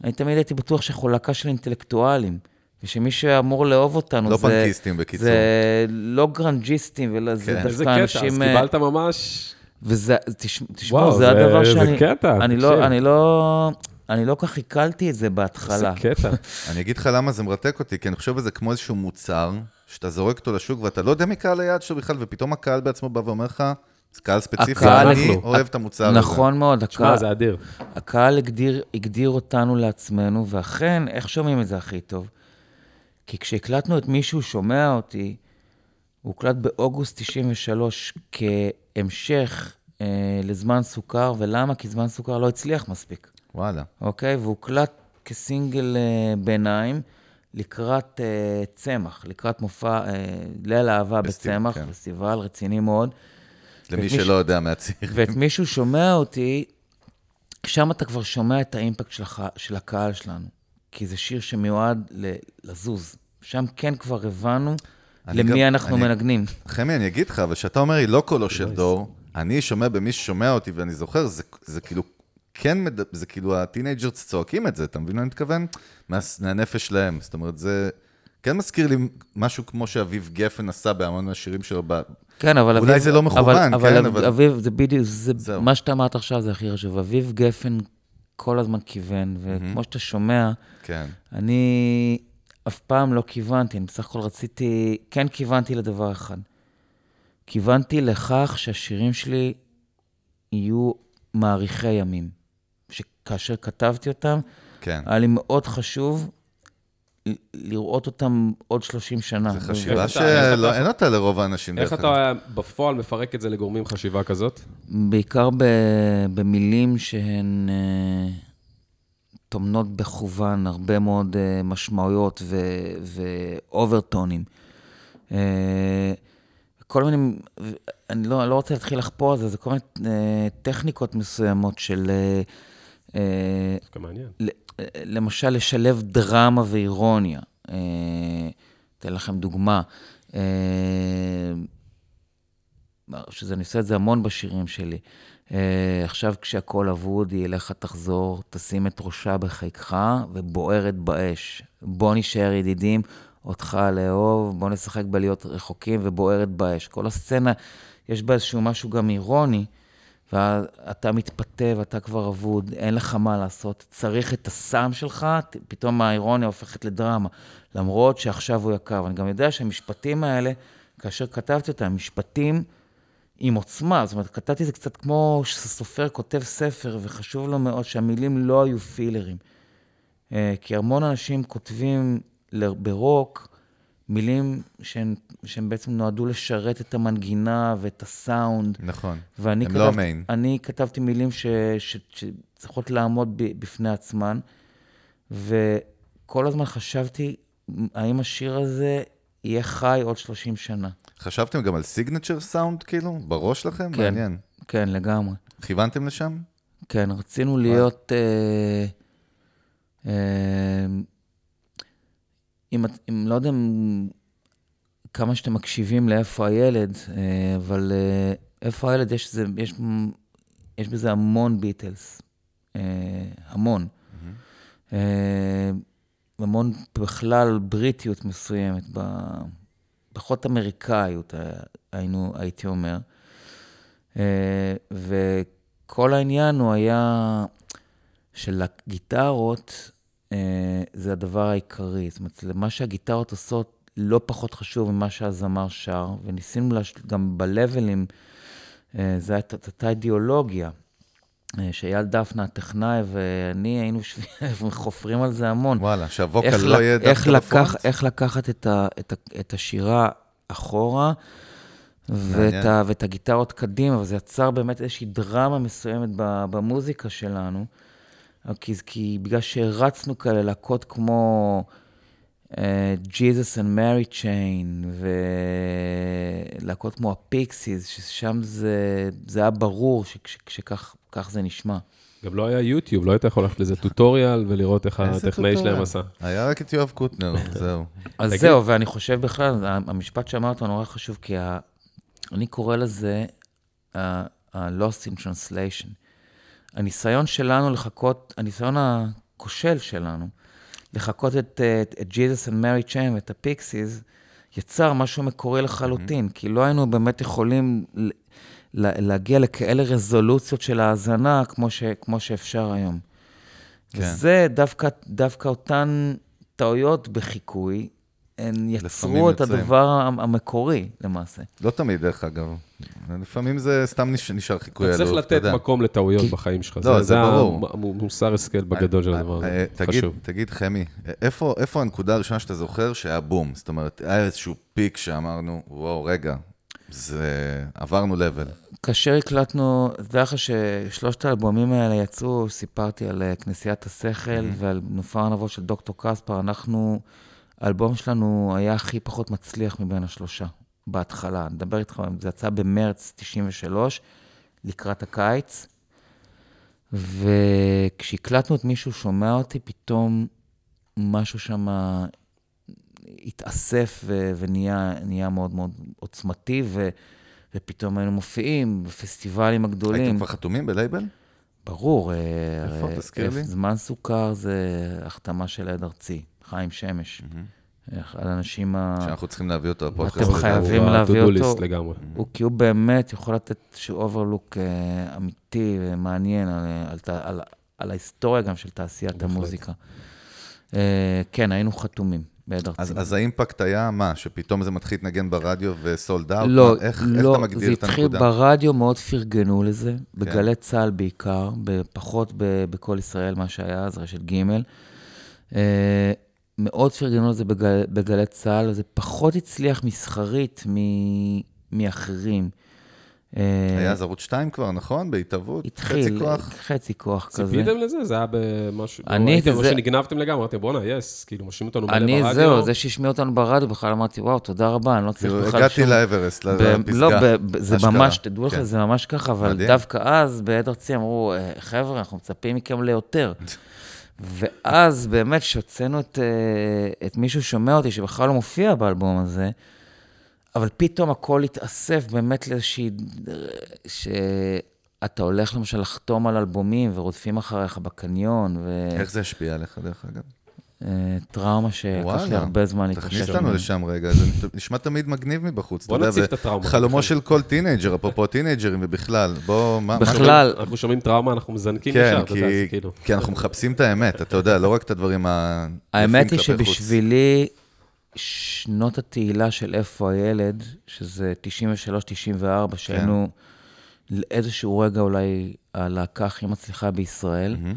Speaker 3: אני תמיד הייתי בטוח שאנחנו להקה של אינטלקטואלים, ושמי שאמור לאהוב אותנו
Speaker 1: לא
Speaker 3: זה...
Speaker 1: פאנקיסטים, בקיצור.
Speaker 3: זה לא גרנג'יסטים, ולא, זה
Speaker 1: כן.
Speaker 2: איזה
Speaker 3: דווקא
Speaker 2: קטע,
Speaker 3: אנשים...
Speaker 2: אז
Speaker 3: אה,
Speaker 2: קיבלת ממש...
Speaker 3: וזה, תש- תשמעו,
Speaker 2: וואו,
Speaker 3: זה
Speaker 2: זה-
Speaker 3: הדבר
Speaker 2: זה
Speaker 3: שאני...
Speaker 2: קטע,
Speaker 3: אני
Speaker 2: תקשיב.
Speaker 3: לא, אני לא... אני לא כל כך עיכלתי את זה בהתחלה.
Speaker 2: קטע.
Speaker 1: אני אגיד לך למה זה מרתק אותי, כי אני חושב שזה כמו איזשהו מוצר, שאתה זורק אותו לשוק ואתה לא יודע מי קהל היעד שלו בכלל, ופתאום הקהל בעצמו בא ואומר לך, זה קהל ספציפי,
Speaker 3: הקהל-
Speaker 1: אני
Speaker 2: אנחנו.
Speaker 1: אוהב את המוצר הזה.
Speaker 3: נכון מאוד, הקהל,
Speaker 2: זה אדיר.
Speaker 3: הקהל הגדיר, הגדיר אותנו לעצמנו, ואכן, איך שומעים את זה הכי טוב? כי כשהקלטנו את מישהו שומע אותי, הוא הוקלט באוגוסט 93 כהמשך אה, לזמן סוכר, ולמה? כי זמן סוכר לא הצליח מספיק,
Speaker 1: וואלה.
Speaker 3: אוקיי? והוקלט כסינגל אה, ביניים לקראת אה, צמח, לקראת מופע אה, ליל אהבה בצמח,
Speaker 1: כן.
Speaker 3: פסטיבל רציני מאוד.
Speaker 1: למי שלא יודע מהציר.
Speaker 3: ואת מישהו שומע אותי, שם אתה כבר שומע את האימפקט של, הח... של הקהל שלנו. כי זה שיר שמיועד ל... לזוז. שם כן כבר הבנו למי
Speaker 1: גם-
Speaker 3: אנחנו
Speaker 1: אני-
Speaker 3: מנגנים.
Speaker 1: חמי, אני אגיד לך, אבל כשאתה אומר לי לא קולו של דור, אני שומע במי ששומע אותי ואני זוכר, זה, זה כאילו, כן, מד... זה כאילו ה teenagers צועקים את זה, אתה מבין מה אני מתכוון? מה... מהנפש שלהם. זאת אומרת, זה כן מזכיר לי משהו כמו שאביב גפן עשה בהמון מהשירים שלו. ב...
Speaker 3: כן, אבל
Speaker 1: אולי
Speaker 3: אביב...
Speaker 1: זה לא מכוון,
Speaker 3: אבל,
Speaker 1: כן,
Speaker 3: אבל...
Speaker 1: אבל-
Speaker 3: אביב, זה בדיוק, זה...
Speaker 1: זהו.
Speaker 3: מה שאתה אמרת עכשיו זה הכי חשוב. אביב גפן כל הזמן כיוון, וכמו שאתה שומע,
Speaker 1: כן.
Speaker 3: אני אף פעם לא כיוונתי, אני בסך הכל רציתי, כן כיוונתי לדבר אחד. כיוונתי לכך שהשירים שלי יהיו מאריכי ימים. שכאשר כתבתי אותם,
Speaker 1: כן.
Speaker 3: היה לי מאוד חשוב ל- לראות אותם עוד 30 שנה.
Speaker 1: זו חשיבה שאין
Speaker 2: אתה-
Speaker 1: אותה לרוב האנשים.
Speaker 2: איך אתה בפועל מפרק את זה לגורמים חשיבה כזאת?
Speaker 3: בעיקר ב- במילים שהן אה, טומנות בכוון הרבה מאוד אה, משמעויות ואוברטונים. אה, כל מיני, אני לא, לא רוצה להתחיל לחפור על זה, זה כל מיני אה, טכניקות מסוימות של, אה,
Speaker 2: דווקא מעניין.
Speaker 3: למשל, לשלב דרמה ואירוניה. אה, אתן לכם דוגמה. אה, שזה, אני עושה את זה המון בשירים שלי. אה, עכשיו כשהכול אבוד, היא אליך תחזור, תשים את ראשה בחיקך ובוערת באש. בוא נשאר ידידים, אותך לאהוב, בוא נשחק בלהיות רחוקים ובוערת באש. כל הסצנה, יש בה איזשהו משהו גם אירוני, ואתה מתפתה ואתה כבר אבוד, אין לך מה לעשות, צריך את הסם שלך, פתאום האירוניה הופכת לדרמה. למרות שעכשיו הוא יקר. ואני גם יודע שהמשפטים האלה, כאשר כתבתי אותם, משפטים עם עוצמה, זאת אומרת, כתבתי את זה קצת כמו שסופר כותב ספר, וחשוב לו מאוד שהמילים לא היו פילרים. אה, כי המון אנשים כותבים ברוק מילים שהן, שהן בעצם נועדו לשרת את המנגינה ואת הסאונד.
Speaker 1: נכון.
Speaker 3: ואני
Speaker 1: הם
Speaker 3: כתבתי,
Speaker 1: לא המיין.
Speaker 3: אני כתבתי מילים ש, ש, שצריכות לעמוד ב, בפני עצמן, וכל הזמן חשבתי, האם השיר הזה יהיה חי עוד 30 שנה.
Speaker 1: חשבתם גם על סיגנצ'ר סאונד, כאילו? בראש שלכם?
Speaker 3: כן.
Speaker 1: מעניין.
Speaker 3: כן, לגמרי.
Speaker 1: כיוונתם לשם?
Speaker 3: כן, רצינו להיות... אה, אה, אם, אם לא יודע אם- כמה שאתם מקשיבים לאיפה הילד, אה, אבל אה, איפה הילד, יש, זה, יש, יש בזה המון ביטלס. אה, המון. אה, המון בכלל בריטיות מסוימת, ב- פחות אמריקאיות, אה, היינו, הייתי אומר. אה, וכל העניין הוא היה שלגיטרות אה, זה הדבר העיקרי. זאת אומרת, למה שהגיטרות עושות, לא פחות חשוב ממה שהזמר שר, וניסינו לש... גם בלבלים, זו הייתה אידיאולוגיה, שאייל דפנה, הטכנאי, ואני היינו חופרים על זה המון.
Speaker 1: וואלה, שהווקל לא יהיה דווקא בפרונט?
Speaker 3: איך לקחת את, ה, את, ה, את השירה אחורה, ואת. ה, ואת הגיטרות קדימה, וזה יצר באמת איזושהי דרמה מסוימת במוזיקה שלנו. כי, כי בגלל שהרצנו כאלה להקות כמו uh, Jesus and Mary Chain, ולהקות כמו הפיקסיס, ששם זה, זה היה ברור שכש- שכך כך זה נשמע.
Speaker 2: גם לא היה יוטיוב, לא היית יכול ללכת לזה טוטוריאל ולראות איך
Speaker 1: איזה
Speaker 2: הטכנאי שלהם? עשה.
Speaker 1: היה רק את יואב קוטנר, זהו.
Speaker 3: אז זהו, ואני חושב בכלל, המשפט שאמרת נורא חשוב, כי. אני קורא לזה ה-lost in translation. הניסיון שלנו לחכות, הניסיון הכושל שלנו, לחכות את, את, את Jesus and Mary Chain ואת הפיקסיס, יצר משהו מקורי לחלוטין, כי לא היינו באמת יכולים להגיע לכאלה רזולוציות של האזנה כמו, ש, כמו שאפשר היום.
Speaker 1: כן.
Speaker 3: וזה דווקא, דווקא אותן טעויות בחיקוי, הן יצרו את
Speaker 1: יוצרים.
Speaker 3: הדבר המ- המקורי למעשה.
Speaker 1: לא תמיד, דרך אגב. לפעמים זה סתם נש- נשאר חיקוי
Speaker 2: אתה צריך לתת. מקום לטעויות
Speaker 3: כי-
Speaker 2: בחיים שלך.
Speaker 1: לא, זה ברור.
Speaker 2: המוסר השכל בגדול של הדבר
Speaker 1: אה,
Speaker 2: הזה.
Speaker 1: תגיד,
Speaker 2: חשוב.
Speaker 1: תגיד, חמי, איפה, איפה הנקודה הראשונה שאתה זוכר שהיה בום? זאת אומרת, היה איזשהו פיק שאמרנו, וואו, רגע, זה... עברנו לבל.
Speaker 3: כאשר הקלטנו, תדע לך ששלושת האלבומים האלה יצאו, סיפרתי על אה, כנסיית השכל ועל נופר הנבוא של דוקטור קספר, אנחנו, האלבום שלנו היה הכי פחות מצליח מבין השלושה, בהתחלה. אני מדבר איתך, זה יצא במרץ 93, לקראת הקיץ, וכשהקלטנו את מישהו שומע אותי, פתאום משהו שם התאסף ו- ונהיה נהיה מאוד מאוד עוצמתי, ו... ופתאום היינו מופיעים בפסטיבלים הגדולים.
Speaker 1: הייתם כבר חתומים בלייבל?
Speaker 3: ברור. אה,
Speaker 1: איפה?
Speaker 3: הרי
Speaker 1: תזכיר לי.
Speaker 3: זמן סוכר זה החתמה של עד ארצי, חיים שמש. על האנשים ה...
Speaker 1: שאנחנו צריכים להביא אותו לפודקאסט.
Speaker 3: אתם. חייבים להביא אותו.
Speaker 2: לגמרי.
Speaker 3: הוא כי הוא באמת יכול לתת איזשהו overlook אה, אמיתי ומעניין על, על, ת- על, על ההיסטוריה גם של תעשיית. המוזיקה. אה, כן, היינו חתומים בעד ארצי.
Speaker 1: אז, אז האימפקט היה מה? שפתאום זה מתחיל להתנגן ברדיו ו sold out?
Speaker 3: לא,
Speaker 1: איך, איך
Speaker 3: לא,
Speaker 1: אתה מגדיר
Speaker 3: זה
Speaker 1: את
Speaker 3: התחיל
Speaker 1: הנקודה?
Speaker 3: ברדיו, מאוד פרגנו לזה, בגלי צה"ל בעיקר, פחות בקול ישראל, מה שהיה אז, רשת ג'. אה, מאוד פרגנו לזה בגל, בגלי צה"ל, זה פחות הצליח מסחרית מ- מאחרים.
Speaker 1: היה אז ערוץ 2 כבר, נכון? בהתהוות?
Speaker 3: התחיל,
Speaker 1: חצי כוח?
Speaker 3: חצי כוח כזה.
Speaker 2: ציפיתם לזה? זה היה במשהו...
Speaker 3: אני,
Speaker 2: ראיתם, או
Speaker 3: זה-
Speaker 2: שנגנבתם לגמרי, אמרתם, בואנה, יס, כאילו, משאירים אותנו מלא
Speaker 3: אני,
Speaker 2: ברדיו.
Speaker 3: זהו, זה שהשמיעו אותנו ברדיו, בכלל אמרתי, וואו, תודה רבה, אני לא צריך
Speaker 1: כאילו,
Speaker 3: בכלל
Speaker 1: הגעתי. לאברסט, לפסגה.
Speaker 3: לא, ב- ב- זה. ממש, תדעו
Speaker 1: כן.
Speaker 3: לכם, זה ממש ככה, אבל
Speaker 1: מדהים.
Speaker 3: דווקא אז, בעד ארצי אמרו, "אה, חבר'ה, אנחנו מצפים מכם ליותר. ואז באמת, כשהוצאנו את, אה, את מישהו שומע אותי, שבכלל לא מופיע באלבום הזה, אבל פתאום הכל התאסף באמת לאיזושהי... שאתה הולך למשל לחתום על אלבומים ורודפים אחריך בקניון,
Speaker 1: איך זה השפיע עליך, דרך אגב?
Speaker 3: וטראומה שלקח לי הרבה זמן להתאושש.
Speaker 1: תכניס אותנו. לשם רגע, זה נשמע תמיד מגניב מבחוץ.
Speaker 2: בוא
Speaker 1: זה
Speaker 2: את הטראומה.
Speaker 1: חלומו. של כל טינג'ר, אפרופו טינג'רים ובכלל. בוא, מה...
Speaker 3: בכלל,
Speaker 2: אנחנו שומעים טראומה, אנחנו מזנקים
Speaker 1: כן,
Speaker 2: ישר, אתה יודע, כאילו...
Speaker 1: כי אנחנו מחפשים את האמת, אתה יודע, לא רק את הדברים ה...
Speaker 3: האמת היא. שבשבילי, שנות התהילה של איפה הילד, שזה 93-94, שהיינו לאיזשהו רגע אולי הלהקה הכי מצליחה בישראל,
Speaker 1: מהמם.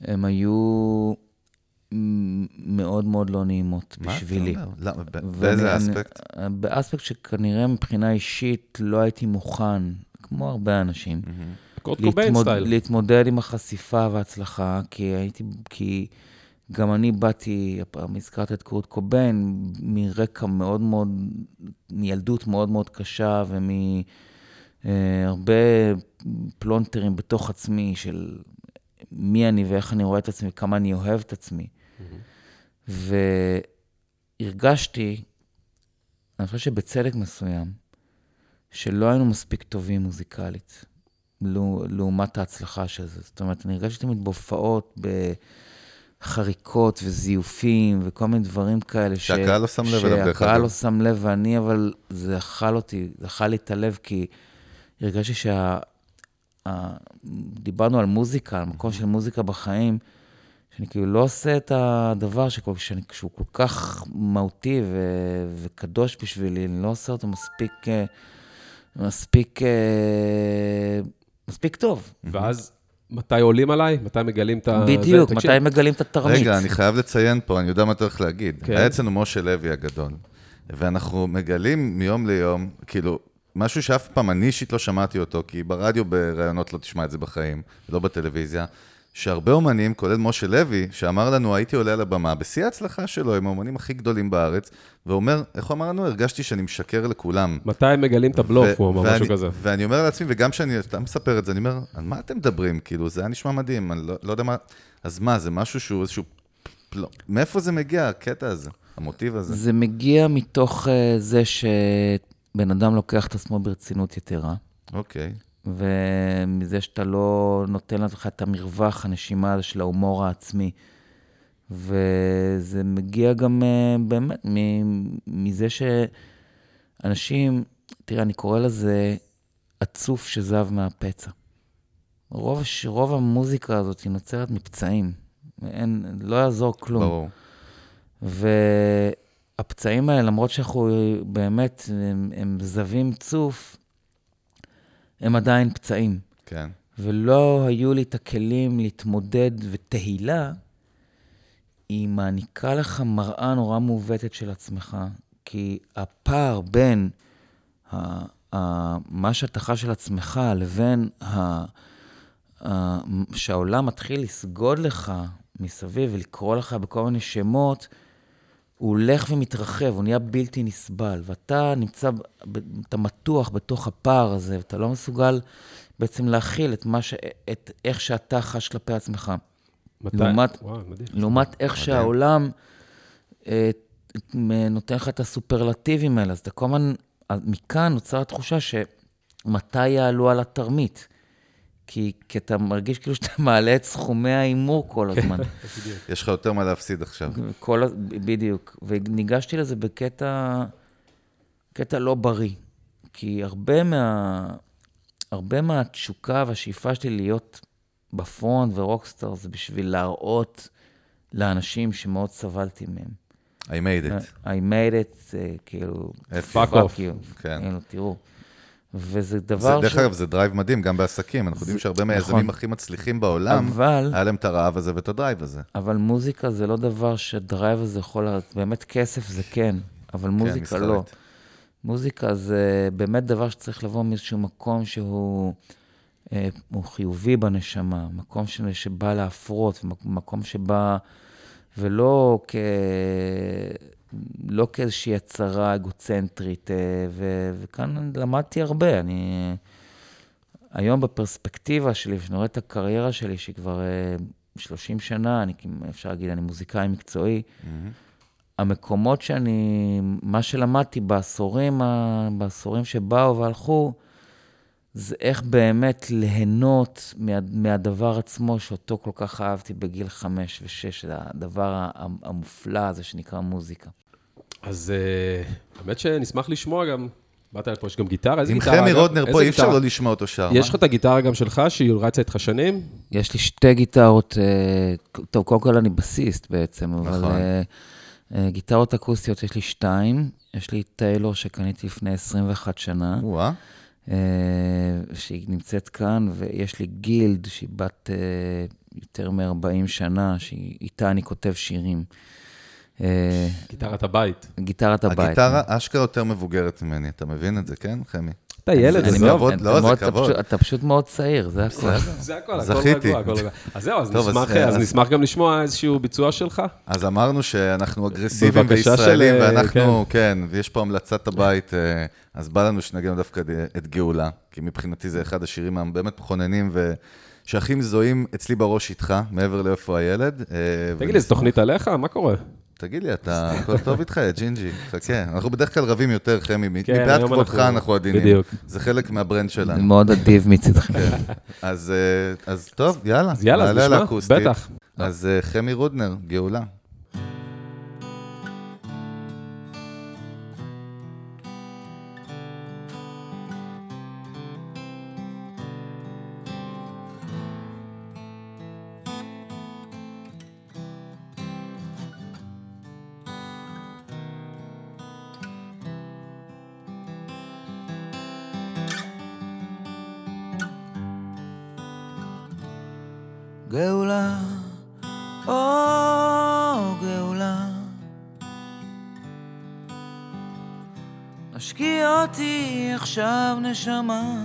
Speaker 3: הם היו מאוד מאוד לא נעימות
Speaker 1: מה אתה
Speaker 3: בשבילי.
Speaker 1: אומר? למה? ב-
Speaker 3: ואני-
Speaker 1: באיזה
Speaker 3: אני-
Speaker 1: אספקט?
Speaker 3: באספקט שכנראה מבחינה אישית לא הייתי מוכן, כמו הרבה אנשים.
Speaker 2: קוביין
Speaker 3: להתמוד. להתמודד עם החשיפה וההצלחה, כי הייתי, כי גם אני באתי, הפעם הזכרת את קורט קוביין, מרקע מאוד מאוד, מילדות מאוד מאוד קשה ומהרבה פלונטרים בתוך עצמי של מי אני ואיך אני רואה את עצמי, כמה אני אוהב את עצמי. והרגשתי, אני חושב שבצדק מסוים, שלא היינו מספיק טובים מוזיקלית. לעומת ההצלחה של זה. זאת אומרת, אני הרגשתי תמיד בהופעות, בחריקות וזיופים וכל מיני דברים כאלה. ש-
Speaker 1: שהקהל לא שם לב אליו, דרך
Speaker 3: שהקהל. לא שם לב, ואני, אבל זה אכל אותי, זה אכל לי את הלב, כי הרגשתי שה... ה- דיברנו על מוזיקה, על מקום של מוזיקה בחיים, שאני כאילו לא עושה את הדבר שכל, שאני, שהוא כל כך מהותי ו, וקדוש בשבילי, אני לא עושה אותו מספיק, אה, מספיק, אה, מספיק טוב.
Speaker 2: ואז, מתי עולים עליי? מתי מגלים את ה...
Speaker 3: בדיוק,
Speaker 2: זה? תקשיב,
Speaker 3: מתי מגלים את התרמית.
Speaker 1: רגע, אני חייב לציין פה, אני יודע מה אתה הולך להגיד.
Speaker 2: כן.
Speaker 1: היה אצלנו משה לוי הגדול, ואנחנו מגלים מיום ליום, כאילו, משהו שאף פעם אני אישית לא שמעתי אותו, כי ברדיו בראיונות לא תשמע את זה בחיים, לא בטלוויזיה, שהרבה אומנים, כולל משה לוי, שאמר לנו, הייתי עולה על הבמה, בשיא ההצלחה שלו, עם האומנים הכי גדולים בארץ, ואומר, איך הוא אמר לנו? הרגשתי שאני משקר לכולם.
Speaker 2: מתי הם מגלים את הבלוף, הוא אמר משהו כזה.
Speaker 1: ואני אומר לעצמי, וגם כשאני אתה מספר את זה, אני אומר, על מה אתם מדברים? כאילו, זה היה נשמע מדהים, אני לא, לא יודע מה... אז מה, זה משהו שהוא איזשהו... לא, מאיפה זה מגיע, הקטע הזה, המוטיב הזה?
Speaker 3: זה מגיע מתוך אה, זה שבן אדם לוקח את עצמו ברצינות יתרה,
Speaker 1: אוקיי.
Speaker 3: ומזה שאתה לא נותן לעצמך את המרווח, הנשימה הזה של ההומור העצמי. וזה מגיע גם אה, באמת מזה שאנשים, תראה, אני קורא לזה הצוף שזב מהפצע. רוב, רוב המוזיקה הזאת היא נוצרת מפצעים. אין, לא יעזור כלום.
Speaker 1: ברור.
Speaker 3: והפצעים האלה, למרות שאנחנו באמת, הם, הם זבים צוף, הם עדיין פצעים.
Speaker 1: כן.
Speaker 3: ולא היו לי את הכלים להתמודד, ותהילה, היא מעניקה לך מראה נורא מעוותת של עצמך, כי הפער בין ה, ה, מה שאתה חש של עצמך לבין ה, ה, שהעולם מתחיל לסגוד לך מסביב ולקרוא לך בכל מיני שמות, הוא הולך ומתרחב, הוא נהיה בלתי נסבל, ואתה נמצא, אתה מתוח בתוך הפער הזה, ואתה לא מסוגל בעצם להכיל את, מה ש... את איך שאתה חש כלפי עצמך.
Speaker 2: מתי?
Speaker 3: לעומת-
Speaker 2: וואו, מדהים.
Speaker 3: לעומת איך שהעולם אה, נותן לך את הסופרלטיבים האלה. אז אתה כל הזמן, מכאן נוצרה התחושה שמתי יעלו על התרמית. כי, כי אתה מרגיש כאילו שאתה מעלה את סכומי ההימור כל הזמן.
Speaker 1: יש לך יותר מה להפסיד עכשיו.
Speaker 3: כל, בדיוק. וניגשתי לזה בקטע קטע לא בריא. כי הרבה מה... הרבה מהתשוקה והשאיפה שלי להיות ב front ו rockstar זה בשביל להראות לאנשים שמאוד סבלתי מהם.
Speaker 1: I made it.
Speaker 3: I made it, אה, כאילו?
Speaker 2: Fuck off.
Speaker 3: you.
Speaker 1: כן.
Speaker 3: כאילו, תראו. וזה
Speaker 1: זה,
Speaker 3: דבר
Speaker 1: דרך אגב, זה drive מדהים, גם בעסקים. אנחנו יודעים שהרבה מהיזמים
Speaker 3: נכון.
Speaker 1: הכי מצליחים בעולם,
Speaker 3: אבל,
Speaker 1: היה להם את הרעב הזה ואת ה drive הזה.
Speaker 3: אבל מוזיקה זה לא דבר ש drive הזה יכול... באמת כסף זה כן, אבל מוזיקה
Speaker 1: כן,
Speaker 3: לא. מוזיקה זה באמת דבר שצריך לבוא מאיזשהו מקום שהוא אה, הוא חיובי בנשמה, מקום ש, שבא להפרות, מקום שבא, ולא כ... לא כאיזושהי הצהרה אגוצנטרית, אה, ו, וכאן למדתי הרבה. אני היום בפרספקטיבה שלי, כשאני רואה את הקריירה שלי, שהיא כבר אה, 30 שנה, אני, אפשר להגיד, אני מוזיקאי מקצועי, המקומות שאני, מה שלמדתי בעשורים, ה- בעשורים שבאו והלכו, זה איך באמת ליהנות מה, מהדבר עצמו, שאותו כל כך אהבתי בגיל חמש ושש, זה הדבר המופלא הזה שנקרא מוזיקה.
Speaker 2: אז אה, האמת שנשמח לשמוע גם, באת לפה, יש גם גיטרה, איזה
Speaker 1: עם
Speaker 2: גיטרה?
Speaker 1: חמי
Speaker 2: אגב?
Speaker 1: רודנר פה, אי אפשר
Speaker 2: גיטרה?
Speaker 1: לא לשמוע אותו שר.
Speaker 2: יש? לך את הגיטרה גם שלך, שהיא רצה איתך שנים?
Speaker 3: יש לי שתי גיטרות, אה, טוב, קודם כל אני בסיסט בעצם, אבל
Speaker 1: נכון.
Speaker 3: אה, גיטרות אקוסטיות יש לי שתיים. יש לי טיילור שקניתי לפני 21 שנה. אה, שהיא נמצאת כאן, ויש לי גילד שהיא בת אה, יותר מ-40 שנה, שאיתה אני כותב שירים. אה,
Speaker 2: גיטרת הבית.
Speaker 3: גיטרת הבית.
Speaker 1: הגיטרה אשכרה יותר מבוגרת ממני, אתה מבין את זה, כן, חמי?
Speaker 2: אתה ילד,
Speaker 3: אני
Speaker 1: זה. כבוד, לא, זה
Speaker 3: מאוד- אתה
Speaker 1: כבוד.
Speaker 3: פשוט- אתה פשוט מאוד צעיר, זה הכול.
Speaker 2: זה הכל, הכל. רגוע, הכל רגוע. אז זהו, אז נשמח- גם לשמוע איזשהו ביצוע שלך.
Speaker 1: אז אמרנו שאנחנו אגרסיביים וישראלים, ואנחנו, כן, ויש פה המלצת הבית, אז בא לנו שנגן דווקא את גאולה, כי מבחינתי זה אחד השירים הבאמת מכוננים, ושהכי מזוהים אצלי בראש איתך, מעבר לאיפה הילד. אה,
Speaker 2: תגיד לי, זו תוכנית עליך? מה קורה?
Speaker 1: תגיד לי, אתה, הכל טוב איתך, ג'ינג'י? חכה, אנחנו בדרך כלל רבים יותר, חמי, מפאת
Speaker 2: כן, היום
Speaker 1: כבודך
Speaker 2: אנחנו-
Speaker 1: עדינים.
Speaker 2: בדיוק.
Speaker 1: זה חלק מה brand
Speaker 3: זה
Speaker 1: שלנו.
Speaker 3: מאוד אדיב מצדכם.
Speaker 1: אז, אה, אז טוב, יאללה.
Speaker 2: אז יאללה, אז נשמע. בטח.
Speaker 1: אז אה, חמי רודנר. גאולה,
Speaker 3: עכשיו נשמה.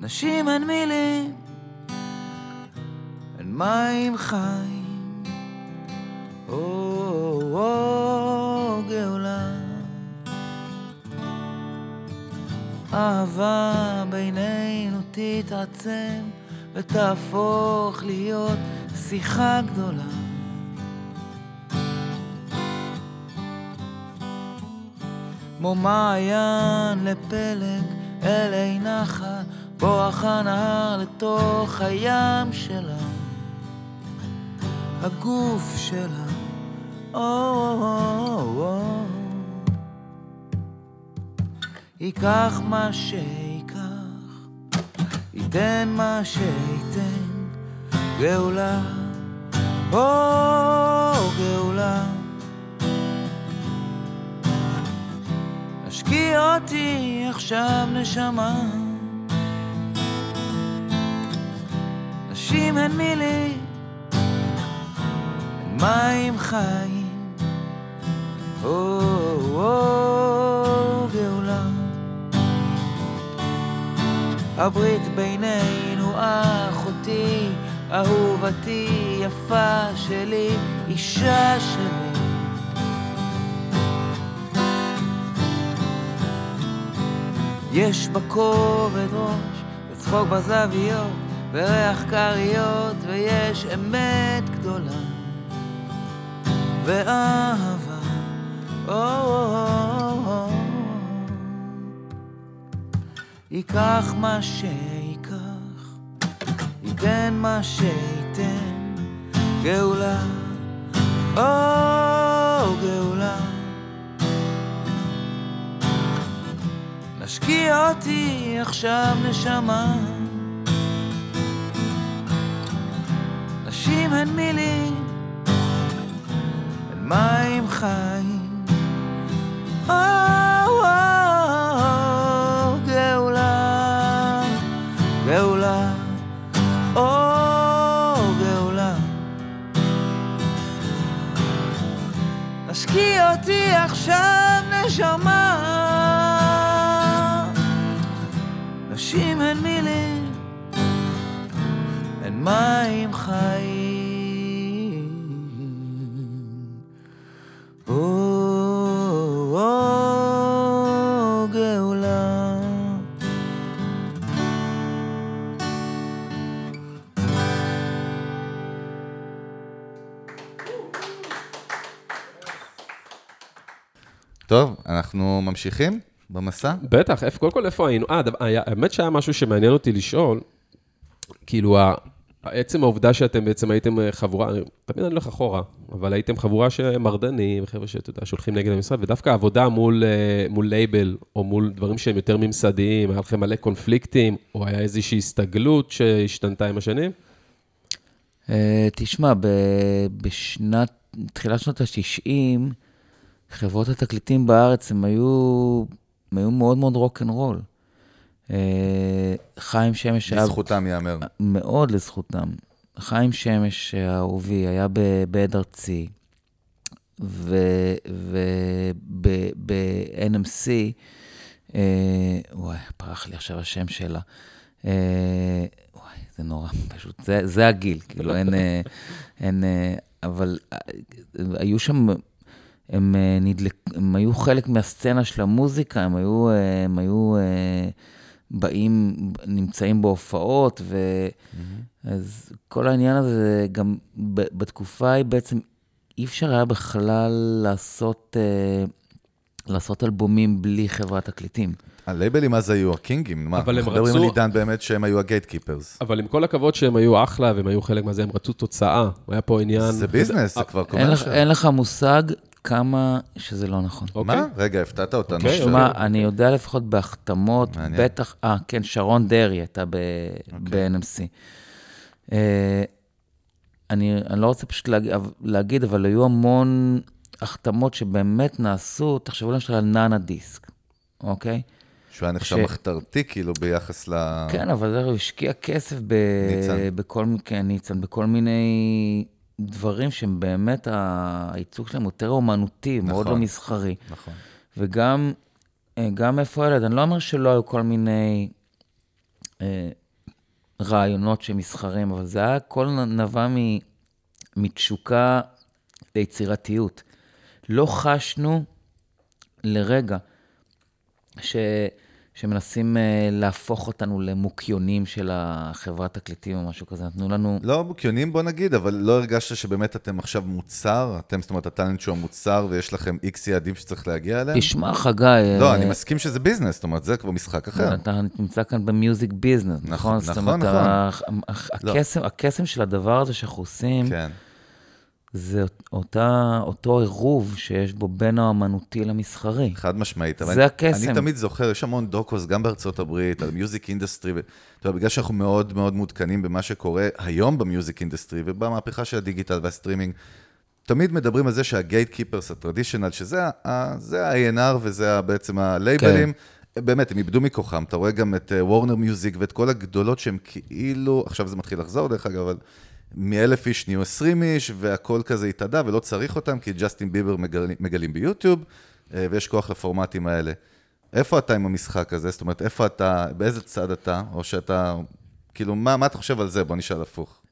Speaker 3: נשים הן מילים, הן מים חיים. או, או, גאולה. אהבה בינינו תתעצם ותהפוך להיות שיחה גדולה. כמו מעיין לפלג אלי נחל, בורח הנהר לתוך הים שלה, הגוף שלה. ייקח מה שייקח, ייתן מה שייתן, גאולה, או גאולה. השקיע אותי עכשיו נשמה. נשים הן מילים, הן מים חיים, או, או, גאולה. הברית בינינו, אחותי, אהובתי, יפה שלי, אישה שלי. יש בה כובד ראש, וצחוק בזוויות, וריח כריות, ויש אמת גדולה, ואהבה. או, או, או. ייקח מה שייקח, ייתן מה שייתן, גאולה, או גאולה. נשקיע אותי עכשיו נשמה. נשים הן מילים, הן מים חיים. או. השקיע אותי עכשיו נשמה. מים חיים. או, או, גאולה.
Speaker 1: טוב, אנחנו ממשיכים במסע?
Speaker 2: בטח, איפה, קודם כל איפה היינו? אה, האמת שהיה משהו שמעניין אותי לשאול, כאילו, עצם העובדה שאתם בעצם הייתם אה, חבורה, תמיד אני הולך אחורה, אבל הייתם חבורה שמרדנים, חבר'ה שאתה יודע, שהולכים נגד המשרד, ודווקא עבודה מול, אה, מול לייבל, או מול דברים שהם יותר ממסדיים, היה לכם מלא קונפליקטים, או היה איזושהי הסתגלות שהשתנתה עם השנים?
Speaker 3: אה, תשמע, בשנת, תחילת שנות ה-90, חברות התקליטים בארץ, הם היו, הם היו מאוד מאוד רוקנרול. אה, חיים שמש.
Speaker 1: לזכותם ייאמר.
Speaker 3: מאוד לזכותם. חיים שמש האהובי היה בעד ארצי, וב-NMC, אה, וואי, פרח לי עכשיו השם שלה. אה, וואי, זה נורא, פשוט, זה, זה הגיל, כאילו אין, אין, אבל היו שם, הם, נדלק, הם היו חלק מהסצנה של המוזיקה, הם היו, הם היו באים, נמצאים בהופעות, ו... אז כל העניין הזה, גם ב- בתקופה ההיא בעצם אי אפשר היה בכלל לעשות, אה, לעשות אלבומים בלי חברת תקליטים.
Speaker 1: הלייבלים אז היו הקינגים, מה?
Speaker 2: אבל הם
Speaker 1: אנחנו מדברים
Speaker 2: רצו-
Speaker 1: על עידן באמת שהם היו הגייט קיפרס.
Speaker 2: אבל עם כל הכבוד שהם היו אחלה והם היו חלק מהזה, הם רצו תוצאה. היה פה עניין...
Speaker 1: זה ביזנס, זה כבר
Speaker 3: אין לך,
Speaker 1: קומרשל.
Speaker 3: אין לך מושג כמה שזה לא נכון.
Speaker 2: אוקיי.
Speaker 1: מה? רגע, הפתעת אותנו.
Speaker 2: אוקיי.
Speaker 3: שמע, אני יודע לפחות בהחתמות,
Speaker 1: מעניין.
Speaker 3: בטח, אה, כן, שרון דרעי הייתה ב-
Speaker 1: אוקיי.
Speaker 3: ב-NMC. אה, אני, אני לא רוצה פשוט להגיד, להגיד, אבל היו המון החתמות שבאמת נעשו, תחשבו למשל על נאנה דיסק, אוקיי?
Speaker 1: שהוא היה נחשב
Speaker 3: ש-
Speaker 1: מחתרתי, כאילו, ביחס ל...
Speaker 3: כן, אבל הוא השקיע כסף ב...
Speaker 1: ניצן.
Speaker 3: בכל, כן, ניצן, בכל מיני דברים שהם באמת, הייצוג שלהם יותר אומנותי, מאוד לא
Speaker 1: נכון.
Speaker 3: מסחרי.
Speaker 1: נכון.
Speaker 3: וגם אה, גם איפה הילד, אני לא אומר שלא היו כל מיני אה, רעיונות שמסחרים, אבל זה היה, הכל נבע מ, מתשוקה ליצירתיות. לא חשנו לרגע ש, שמנסים אה, להפוך אותנו למוקיונים של החברת תקליטים או משהו כזה. נתנו לנו...
Speaker 1: לא מוקיונים, בוא נגיד, אבל לא הרגשת שבאמת אתם עכשיו מוצר? אתם, זאת אומרת, הטאלנט שהוא המוצר, ויש לכם X יעדים שצריך להגיע אליהם?
Speaker 3: תשמע, חגי...
Speaker 1: לא,
Speaker 3: אה,
Speaker 1: אני מסכים שזה business, זאת אומרת, זה כבר משחק אחר.
Speaker 3: אתה נמצא כאן ב music business,
Speaker 1: נכון? נכון, נכון,
Speaker 3: נכון.
Speaker 1: לא.
Speaker 3: הקסם של הדבר הזה שאנחנו עושים,
Speaker 1: כן.
Speaker 3: זה אותה, אותו עירוב שיש בו בין האמנותי למסחרי.
Speaker 1: חד משמעית.
Speaker 3: זה
Speaker 1: אני-
Speaker 3: הקסם.
Speaker 1: אני תמיד זוכר, יש המון docus, גם בארצות הברית, על music industry, ואתה יודע, בגלל שאנחנו מאוד מאוד מעודכנים במה שקורה היום ב music industry, ובמהפכה של ה digital והסטרימינג, תמיד מדברים על זה שה gatekeepers ה traditional, שזה ה- זה ה-A&R וזה ה- בעצם הלייבלים,
Speaker 3: כן.
Speaker 1: באמת, הם איבדו מכוחם. אתה רואה גם את וורנר מיוזיק ואת כל הגדולות שהם כאילו, עכשיו זה מתחיל לחזור דרך אגב, אבל מאלף איש נהיו עשרים איש, והכל כזה התאדה ולא צריך אותם, כי ג'סטין ביבר מגלים, מגלים ביוטיוב, אה, ויש כוח לפורמטים האלה. איפה אתה עם המשחק הזה? זאת אומרת, איפה אתה, באיזה צד אתה, או שאתה, כאילו, מה, מה אתה חושב על זה? בוא נשאל הפוך.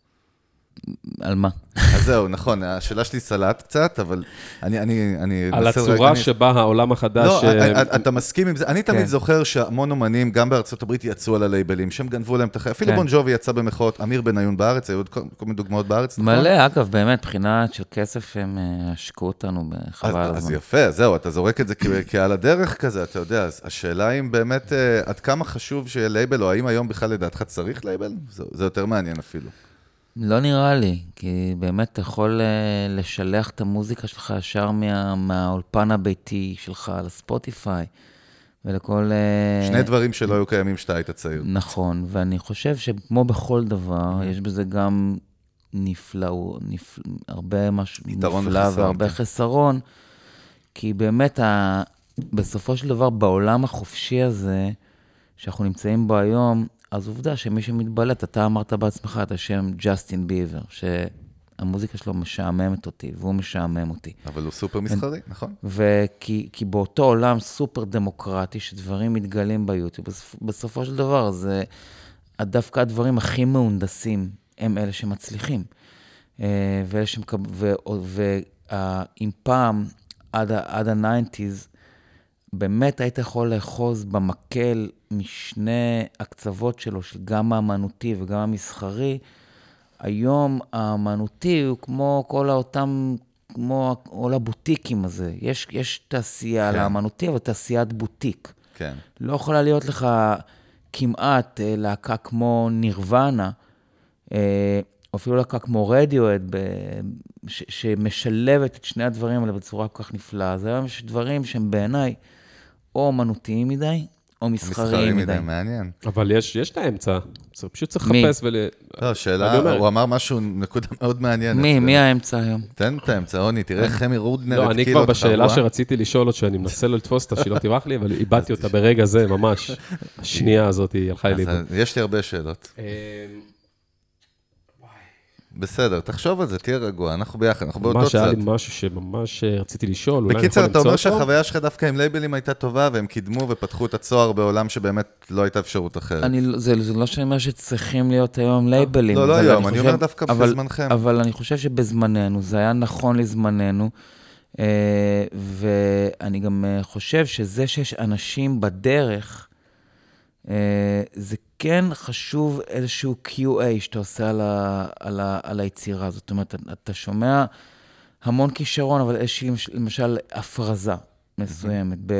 Speaker 3: על מה?
Speaker 1: אז זהו, נכון, השאלה שלי סלט קצת, אבל אני, אני, אני...
Speaker 2: על
Speaker 1: אנסה רגע-
Speaker 2: הצורה
Speaker 1: אני-
Speaker 2: שבה העולם החדש...
Speaker 1: לא,
Speaker 2: אה,
Speaker 1: אתה מסכים עם זה? אני תמיד
Speaker 3: כן.
Speaker 1: זוכר שהמון אומנים, גם בארצות הברית, יצאו על הלייבלים, שהם גנבו להם את החיים. אפילו
Speaker 3: כן.
Speaker 1: בון ג'ובי יצא במחאות, אמיר בניון בארץ, היו עוד כל כל מיני דוגמאות בארץ, נכון?
Speaker 3: מלא, אגב, באמת, מבחינה של כסף, הם אה, השקעו אותנו בחבל
Speaker 1: אז,
Speaker 3: על
Speaker 1: אז
Speaker 3: הזמן.
Speaker 1: יפה, זהו, אתה זורק את זה כעל הדרך כזה, אתה יודע, אז השאלה אם באמת, אה, עד כמה חשוב שיהיה לייבל, או האם היום בכלל לדעתך צריך לייבל? זה, זה יותר מעניין אפילו.
Speaker 3: לא נראה לי, כי באמת אתה יכול אה, לשלח את המוזיקה שלך ישר מה, מהאולפן הביתי שלך לספוטיפיי, ולכל... אה,
Speaker 1: שני דברים שלא היו קיימים כשאתה היית צעיר.
Speaker 3: נכון, ואני חושב שכמו בכל דבר, יש בזה גם נפלא, נפל, הרבה משהו נפלא
Speaker 1: וחסרון,
Speaker 3: והרבה
Speaker 1: כן.
Speaker 3: חסרון, כי באמת, ה, בסופו של דבר, בעולם החופשי הזה, שאנחנו נמצאים בו היום, אז עובדה שמי שמתבלט, אתה אמרת בעצמך את השם ג'סטין ביבר, שהמוזיקה שלו משעממת אותי, והוא משעמם אותי.
Speaker 1: אבל הוא סופר מסחרי, נכון?
Speaker 3: וכי כי באותו עולם סופר דמוקרטי, שדברים מתגלים ביוטיוב, בסופ- בסופו של דבר זה דווקא הדברים הכי מהונדסים הם אלה שמצליחים. אה, ואלה שמקב... ואם פעם, עד, ה- עד ה-90's, באמת היית יכול לאחוז במקל משני הקצוות שלו, של גם האמנותי וגם המסחרי, היום האמנותי הוא כמו כל האותם, כמו כל הבוטיקים הזה. יש, יש תעשייה
Speaker 1: כן.
Speaker 3: לאמנותי, אבל תעשיית בוטיק.
Speaker 1: כן.
Speaker 3: לא יכולה להיות לך כמעט אה, להקה כמו נירוונה, אה, או אפילו להקה כמו רדיואד, ש- שמשלבת את שני הדברים האלה בצורה כל כך נפלאה. אז היום יש דברים שהם בעיניי או אומנותיים מדי, או מסחריים מדי.
Speaker 1: מעניין.
Speaker 2: אבל יש יש את האמצע, זה פשוט צריך
Speaker 3: מי?
Speaker 2: לחפש ול...
Speaker 1: לא, שאלה,
Speaker 2: אומר-
Speaker 1: הוא אמר משהו, נקודה מאוד מעניינת.
Speaker 3: מי, מי האמצע היום?
Speaker 1: תן את האמצע, רוני, תראה איך חמי רודנר
Speaker 2: לא, אני
Speaker 1: התקיל
Speaker 2: כבר
Speaker 1: אותך,
Speaker 2: בשאלה. שרציתי לשאול עוד, שאני מנסה לא לתפוס אותה, שהיא לא תברח לי, אבל איבדתי אותה ברגע זה, ממש. השנייה הזאת, היא הלכה לי.
Speaker 1: יש לי הרבה שאלות. בסדר, תחשוב על זה, תהיה רגוע, אנחנו ביחד, אנחנו באותו
Speaker 2: ממש היה
Speaker 1: צד.
Speaker 2: לי משהו שממש אה, רציתי לשאול, אולי אני יכול
Speaker 1: בקיצר, אתה
Speaker 2: למצוא
Speaker 1: אומר
Speaker 2: אותו?
Speaker 1: שהחוויה שלך דווקא עם לייבלים הייתה טובה, והם קידמו ופתחו את הצוהר בעולם שבאמת לא הייתה אפשרות אחרת.
Speaker 3: אני, זה, זה לא שאני אומר שצריכים להיות היום לייבלים.
Speaker 1: לא, לא היום, אני
Speaker 3: חושב-
Speaker 1: אומר דווקא
Speaker 3: אבל,
Speaker 1: בזמנכם.
Speaker 3: אבל אני חושב שבזמננו, זה היה נכון לזמננו, אה, ואני גם אה, חושב שזה שיש אנשים בדרך, זה כן חשוב איזשהו QA שאתה עושה על, ה, על, ה, על היצירה הזאת. זאת אומרת, אתה שומע המון כישרון, אבל איזושהי, למשל, הפרזה מסוימת, ב,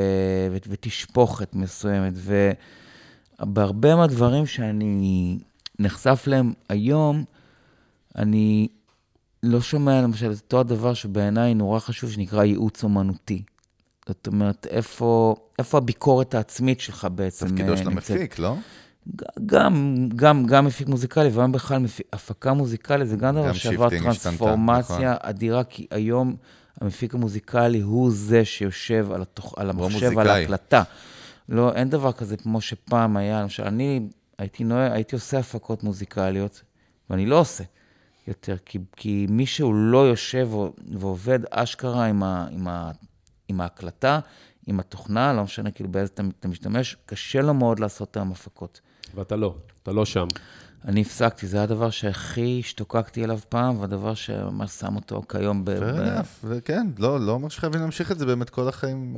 Speaker 3: ו- ותשפוכת מסוימת, ובהרבה מהדברים שאני נחשף להם היום, אני לא שומע למשל את אותו הדבר שבעיניי נורא חשוב, שנקרא ייעוץ אומנותי. זאת אומרת, איפה, איפה הביקורת העצמית שלך בעצם
Speaker 1: תפקידו
Speaker 3: אה,
Speaker 1: של? המפיק, לא?
Speaker 3: גם, גם, גם מפיק מוזיקלי וגם בכלל מפיק, הפקה מוזיקלית, זה גם דבר שעבר
Speaker 1: השתנתה,
Speaker 3: טרנספורמציה
Speaker 1: נכון.
Speaker 3: אדירה, כי היום המפיק המוזיקלי הוא זה שיושב על, התוך, על המחשב, על. ההקלטה. לא, אין דבר כזה כמו שפעם היה, למשל, אני הייתי נוהג, הייתי עושה הפקות מוזיקליות, ואני לא עושה יותר, כי, כי מי שהוא לא יושב ועובד אשכרה עם, ה, עם, ה, עם ההקלטה, עם התוכנה, לא משנה כאילו באיזה אתה, אתה משתמש, קשה לו מאוד לעשות היום הפקות.
Speaker 2: ואתה לא, אתה לא שם.
Speaker 3: אני הפסקתי, זה הדבר שהכי השתוקקתי אליו פעם, והדבר שממש שם אותו כיום ב...
Speaker 1: fair
Speaker 3: ב-
Speaker 1: enough, וכן, לא, לא אומר שחייבים להמשיך את זה באמת כל החיים,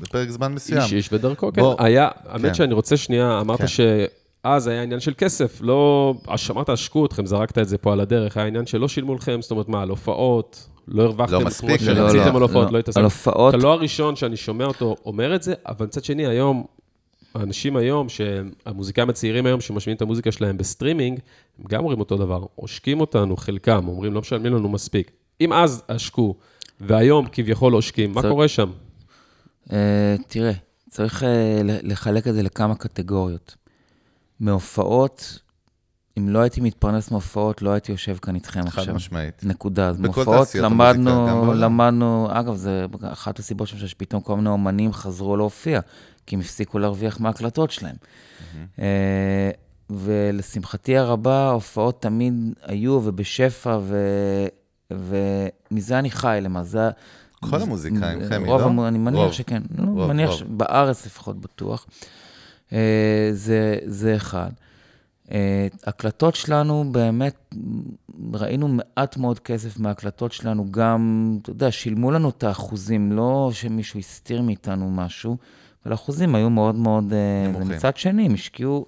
Speaker 1: בפרק זמן מסוים.
Speaker 2: איש איש ודרכו, כן.
Speaker 1: בוא,
Speaker 2: היה,
Speaker 1: כן.
Speaker 2: האמת שאני רוצה שנייה, אמרת
Speaker 1: כן.
Speaker 2: שאז היה עניין של כסף, לא, אמרת עשקו אתכם, זרקת את זה פה על הדרך, היה עניין שלא שילמו לכם, זאת אומרת מה, על הופעות, לא הרווחתם,
Speaker 1: לא
Speaker 2: כמו
Speaker 1: מספיק,
Speaker 3: לא, לא,
Speaker 2: שרציתם על הופעות,
Speaker 3: לא.
Speaker 2: לא התעסקתם.
Speaker 3: על הופעות,
Speaker 2: אתה לא הראשון שאני שומע אותו אומר את זה, אבל מצד שני, היום, האנשים היום, שהמוזיקאים הצעירים היום, שמשמיעים את המוזיקה שלהם בסטרימינג, הם גם אומרים אותו דבר, עושקים אותנו, חלקם, אומרים, לא משלמים לנו מספיק. אם אז עשקו, והיום כביכול עושקים, מה קורה שם?
Speaker 3: אה, תראה, צריך אה, לחלק את זה לכמה קטגוריות. מהופעות, אם לא הייתי מתפרנס מהופעות, לא הייתי יושב כאן איתכם
Speaker 1: חד
Speaker 3: עכשיו.
Speaker 1: משמעית.
Speaker 3: נקודה. אז מהופעות למדנו. למדנו, אגב, זה אחת הסיבות שם שפתאום כל מיני אומנים חזרו להופיע, כי הם הפסיקו להרוויח מההקלטות שלהם. אה, ולשמחתי הרבה, ההופעות תמיד היו ובשפע, ו... ומזה אני חי למעשה.
Speaker 1: כל המוזיקאים, חמי,
Speaker 3: רוב
Speaker 1: לא?
Speaker 3: המו- אני מניח
Speaker 1: רוב.
Speaker 3: שכן.
Speaker 1: רוב,
Speaker 3: אני מניח
Speaker 1: רוב.
Speaker 3: שבארץ לפחות בטוח. אה, זה, זה אחד. אה, הקלטות שלנו, באמת, ראינו מעט מאוד כסף מההקלטות שלנו, גם, אתה יודע, שילמו לנו את האחוזים, לא שמישהו הסתיר מאיתנו משהו, אבל האחוזים היו מאוד מאוד... אה,
Speaker 1: נמוכים.
Speaker 3: ומצד שני, הם השקיעו,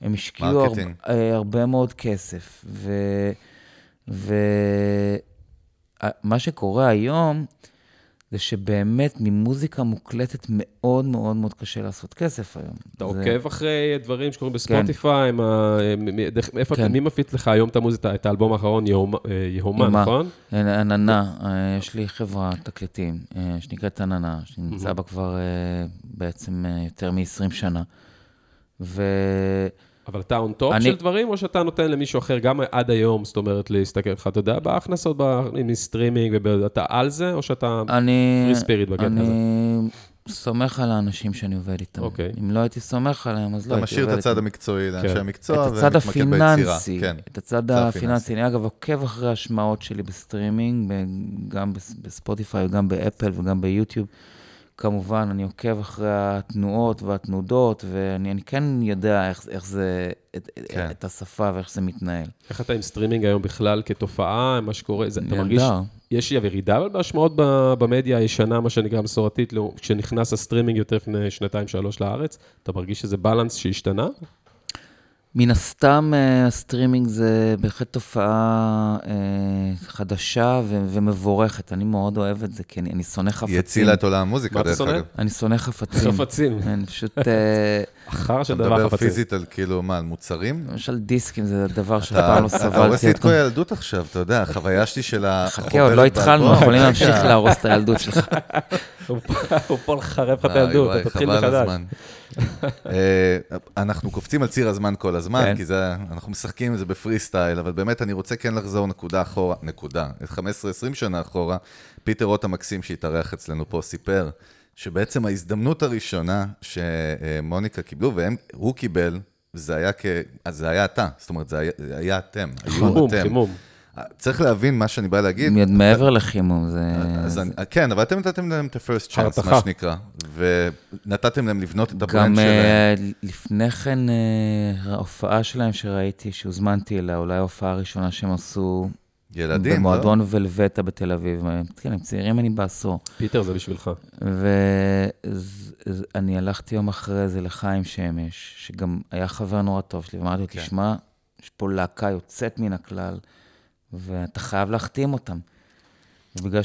Speaker 3: הם השקיעו הרבה,
Speaker 1: marketing.
Speaker 3: הרבה מאוד כסף. ו... ו... מה שקורה היום, זה שבאמת ממוזיקה מוקלטת מאוד מאוד מאוד קשה לעשות כסף היום.
Speaker 2: אתה
Speaker 3: זה-
Speaker 2: עוקב אחרי דברים שקורים בספוטיפיי, ה- מ- דרך- איפה-
Speaker 3: כן.
Speaker 2: מי מפיץ לך היום את המוזיקה, את האלבום האחרון, יהומה, אה, יהומה,
Speaker 3: יהומה.
Speaker 2: נכון?
Speaker 3: עננה, אה, יש לי חברת תקליטים אה, שנקראת עננה, שנמצא בה כבר בעצם יותר מ-20 שנה. ו...
Speaker 2: אבל אתה on top
Speaker 3: אני-
Speaker 2: של דברים, או שאתה נותן למישהו אחר, גם עד היום, זאת אומרת, להסתכל לך, אתה יודע, בהכנסות, ב- מסטרימינג, ואתה על זה, או שאתה
Speaker 3: אני...
Speaker 2: free spirit בקטע הזה?
Speaker 3: אני סומך על האנשים שאני עובד איתם.
Speaker 2: אוקיי.
Speaker 3: אם לא הייתי סומך עליהם, אז לא
Speaker 1: אתה
Speaker 3: הייתי
Speaker 1: משאיר
Speaker 3: עובד
Speaker 1: את הצד
Speaker 3: איתם.
Speaker 1: המקצועי לאנשי
Speaker 2: כן.
Speaker 1: המקצוע,
Speaker 3: את הצד
Speaker 1: ומתמקד ביצירה.
Speaker 3: הפיננסי,
Speaker 1: כן.
Speaker 3: את הצד
Speaker 1: הפיננסי.
Speaker 3: אני אגב עוקב אחרי השמעות שלי בסטרימינג, ב- גם בס- בספוטיפיי וגם באפל וגם ביוטיוב. כמובן, אני עוקב אחרי התנועות והתנודות, ואני אני כן יודע איך, איך זה, את,
Speaker 1: כן.
Speaker 3: את השפה ואיך זה מתנהל.
Speaker 2: איך אתה עם סטרימינג היום בכלל כתופעה, מה שקורה, זה- אתה. מרגיש, יש ירידה אבל בהשמעות ב- במדיה הישנה, מה שנקרא מסורתית, לא- כשנכנס הסטרימינג יותר לפני שנתיים, שלוש לארץ, אתה מרגיש שזה balance שהשתנה?
Speaker 3: מן הסתם, אה, הסטרימינג זה בהחלט תופעה אה, חדשה ו- ומבורכת. אני מאוד אוהב את זה, כי אני, אני שונא
Speaker 1: היא
Speaker 3: חפצים.
Speaker 1: הצילה את עולם המוזיקה,
Speaker 2: מה אתה
Speaker 1: דרך
Speaker 2: שונא?
Speaker 1: אגב.
Speaker 3: אני שונא חפצים.
Speaker 2: חפצים.
Speaker 3: אני פשוט...
Speaker 2: אחר של
Speaker 1: אתה
Speaker 2: דבר
Speaker 1: מדבר
Speaker 2: חפצים.
Speaker 1: פיזית על כאילו, מה, על מוצרים?
Speaker 3: למשל דיסקים זה דבר שאף
Speaker 1: אתה
Speaker 3: פעם לא
Speaker 1: אתה הורס
Speaker 3: סבלתי
Speaker 1: לי את כל. הילדות עכשיו, אתה יודע, החוויה שלי של ה...
Speaker 3: חכה, עוד לא התחלנו, יכולים להמשיך להרוס את הילדות שלך.
Speaker 2: הוא פה- לחרב לך את הילדות, אתה תתחיל
Speaker 1: חבל
Speaker 2: מחדש.
Speaker 1: הזמן. אה, אנחנו קופצים על ציר הזמן כל הזמן,
Speaker 3: כן.
Speaker 1: כי זה, אנחנו משחקים את זה בפרי סטייל, אבל באמת אני רוצה כן לחזור נקודה אחורה, נקודה, 15-20 שנה אחורה, פיטר רוט המקסים שהתארח אצלנו פה סיפר, שבעצם ההזדמנות הראשונה שמוניקה קיבלו, והוא קיבל, זה היה כ... אז זה היה אתה, זאת אומרת, זה היה, זה היה אתם, היו
Speaker 2: חימום,
Speaker 1: אתם.
Speaker 2: חימום.
Speaker 1: צריך להבין מה שאני בא להגיד.
Speaker 3: מעבר לחימום, זה...
Speaker 1: אז אני, כן, אבל אתם נתתם להם את ה-first chance,
Speaker 2: הרתחה.
Speaker 1: מה שנקרא, ונתתם להם לבנות את ה brand
Speaker 3: גם
Speaker 1: שלהם.
Speaker 3: אה, לפני כן, אה, ההופעה שלהם שראיתי, שהוזמנתי אליה, אולי ההופעה הראשונה שהם עשו
Speaker 1: ילדים, לא?
Speaker 3: במועדון ולווטה בתל אביב. כן, הם צעירים ממני בעשור.
Speaker 2: פיטר, זה בשבילך.
Speaker 3: ואני הלכתי יום אחרי זה לחיים שמש, שגם היה חבר נורא טוב שלי, ואמרתי לו,
Speaker 1: כן.
Speaker 3: תשמע, יש פה להקה יוצאת מן הכלל, ואתה חייב להחתים אותם. ובגלל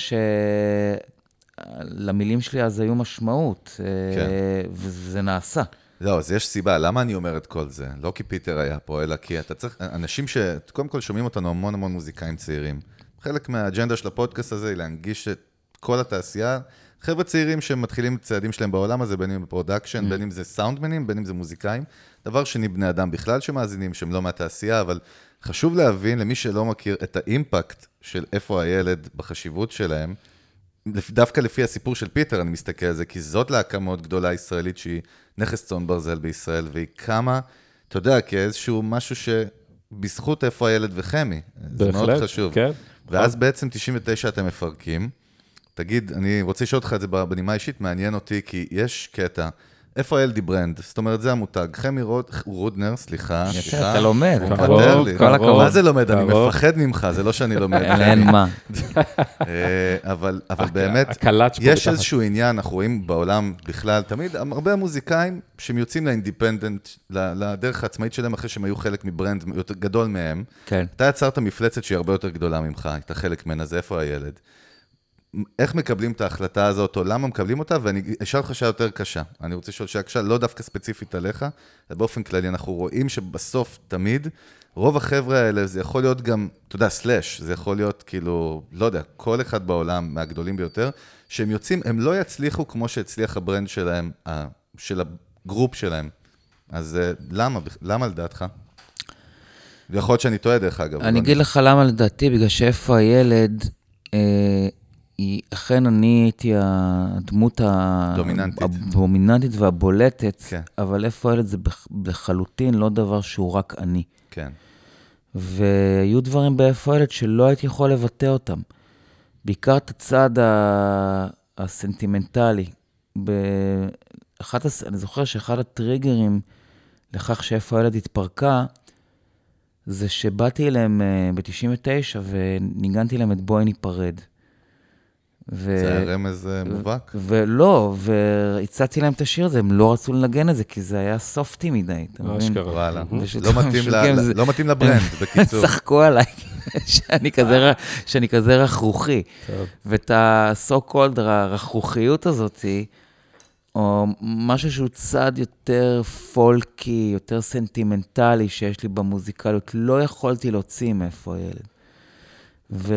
Speaker 3: שלמילים שלי אז היו משמעות, אה,
Speaker 1: כן.
Speaker 3: וזה נעשה.
Speaker 1: לא, אז יש סיבה, למה אני אומר את כל זה? לא כי פיטר היה פה, אלא כי אתה צריך, אנשים ש... קודם כל שומעים אותנו המון המון מוזיקאים צעירים. חלק מהאג'נדה של הפודקאסט הזה היא להנגיש את כל התעשייה. חבר'ה צעירים שמתחילים את הצעדים שלהם בעולם הזה, בין אם ב production, בין אם זה סאונדמנים, בין אם זה מוזיקאים. דבר שני, בני אדם בכלל שמאזינים, שהם לא מהתעשייה, אבל חשוב להבין למי שלא מכיר את ה impact של איפה הילד בחשיבות שלהם, דווקא לפי הסיפור של פיטר אני מסתכל על זה, כי זאת להקה מאוד גדולה ישראלית שהיא נכס צאן ברזל בישראל, והיא קמה, אתה יודע, כאיזשהו משהו שבזכות איפה הילד וחמי. זה מאוד
Speaker 2: בהחלט,
Speaker 1: חשוב.
Speaker 2: כן.
Speaker 1: ואז בעצם 99 אתם מפרקים. תגיד, אני רוצה לשאול אותך את זה בנימה אישית, מעניין אותי, כי יש קטע. איפה הילד היא brand? זאת אומרת, זה המותג. חמי רוד, רודנר, סליחה,
Speaker 3: יפה,
Speaker 1: סליחה.
Speaker 3: אתה לומד.
Speaker 2: קרוב.
Speaker 3: כל הכבוד.
Speaker 1: מה זה לומד? אני. מפחד ממך, זה לא שאני לומד.
Speaker 3: אין מה.
Speaker 1: אה, אבל, באמת, יש. איזשהו עניין, אנחנו רואים בעולם בכלל, תמיד, הרבה מוזיקאים שהם יוצאים לאינדיפנדנט, ל- לדרך העצמאית שלהם, אחרי שהם היו חלק מברנד גדול מהם.
Speaker 3: כן.
Speaker 1: אתה יצרת מפלצת שהיא הרבה יותר גדולה ממך, היית חלק ממנה, זה איפה הילד. איך מקבלים את ההחלטה הזאת, או למה מקבלים אותה, ואני אשאל אותך שאלה יותר קשה. אני רוצה לשאול שאלה קשה, לא דווקא ספציפית עליך, אלא באופן כללי, אנחנו רואים שבסוף, תמיד, רוב החבר'ה האלה, זה יכול להיות גם, אתה יודע, סלאש, זה יכול להיות כאילו, לא יודע, כל אחד בעולם, מהגדולים ביותר, שהם יוצאים, הם לא יצליחו כמו שהצליח ה brand שלהם, של ה group שלהם. אז אה, למה, למה לדעתך? ויכול להיות שאני טועה, דרך אגב.
Speaker 3: אני אגיד לך למה לדעתי, בגלל שאיפה הילד, אה, היא, אכן אני הייתי הדמות
Speaker 1: דומיננטית.
Speaker 3: הדומיננטית והבולטת,
Speaker 1: כן.
Speaker 3: אבל איפה הילד זה לחלוטין לא דבר שהוא רק אני.
Speaker 1: כן.
Speaker 3: והיו דברים באיפה הילד שלא הייתי יכול לבטא אותם. בעיקר את הצד ה- הסנטימנטלי. באחת הס... אני זוכר שאחד הטריגרים לכך שאיפה הילד התפרקה, זה שבאתי אליהם ב-99 וניגנתי להם את בואי ניפרד. ו...
Speaker 1: זה היה רמז אה, מובהק.
Speaker 3: ולא, והצעתי להם את השיר הזה, הם לא רצו לנגן את זה, כי זה היה סופטי מדי, אתה מבין?
Speaker 2: אשכרה.
Speaker 1: וואלה. לא מתאים לא מתאים לברנד, בקיצור.
Speaker 3: צחקו עליי, שאני כזה רכרוכי.
Speaker 2: טוב.
Speaker 3: ואת ה-so called הרכרוכיות הזאת, או משהו שהוא צד יותר פולקי, יותר סנטימנטלי שיש לי במוזיקליות, לא יכולתי להוציא מאיפה הילד. ו...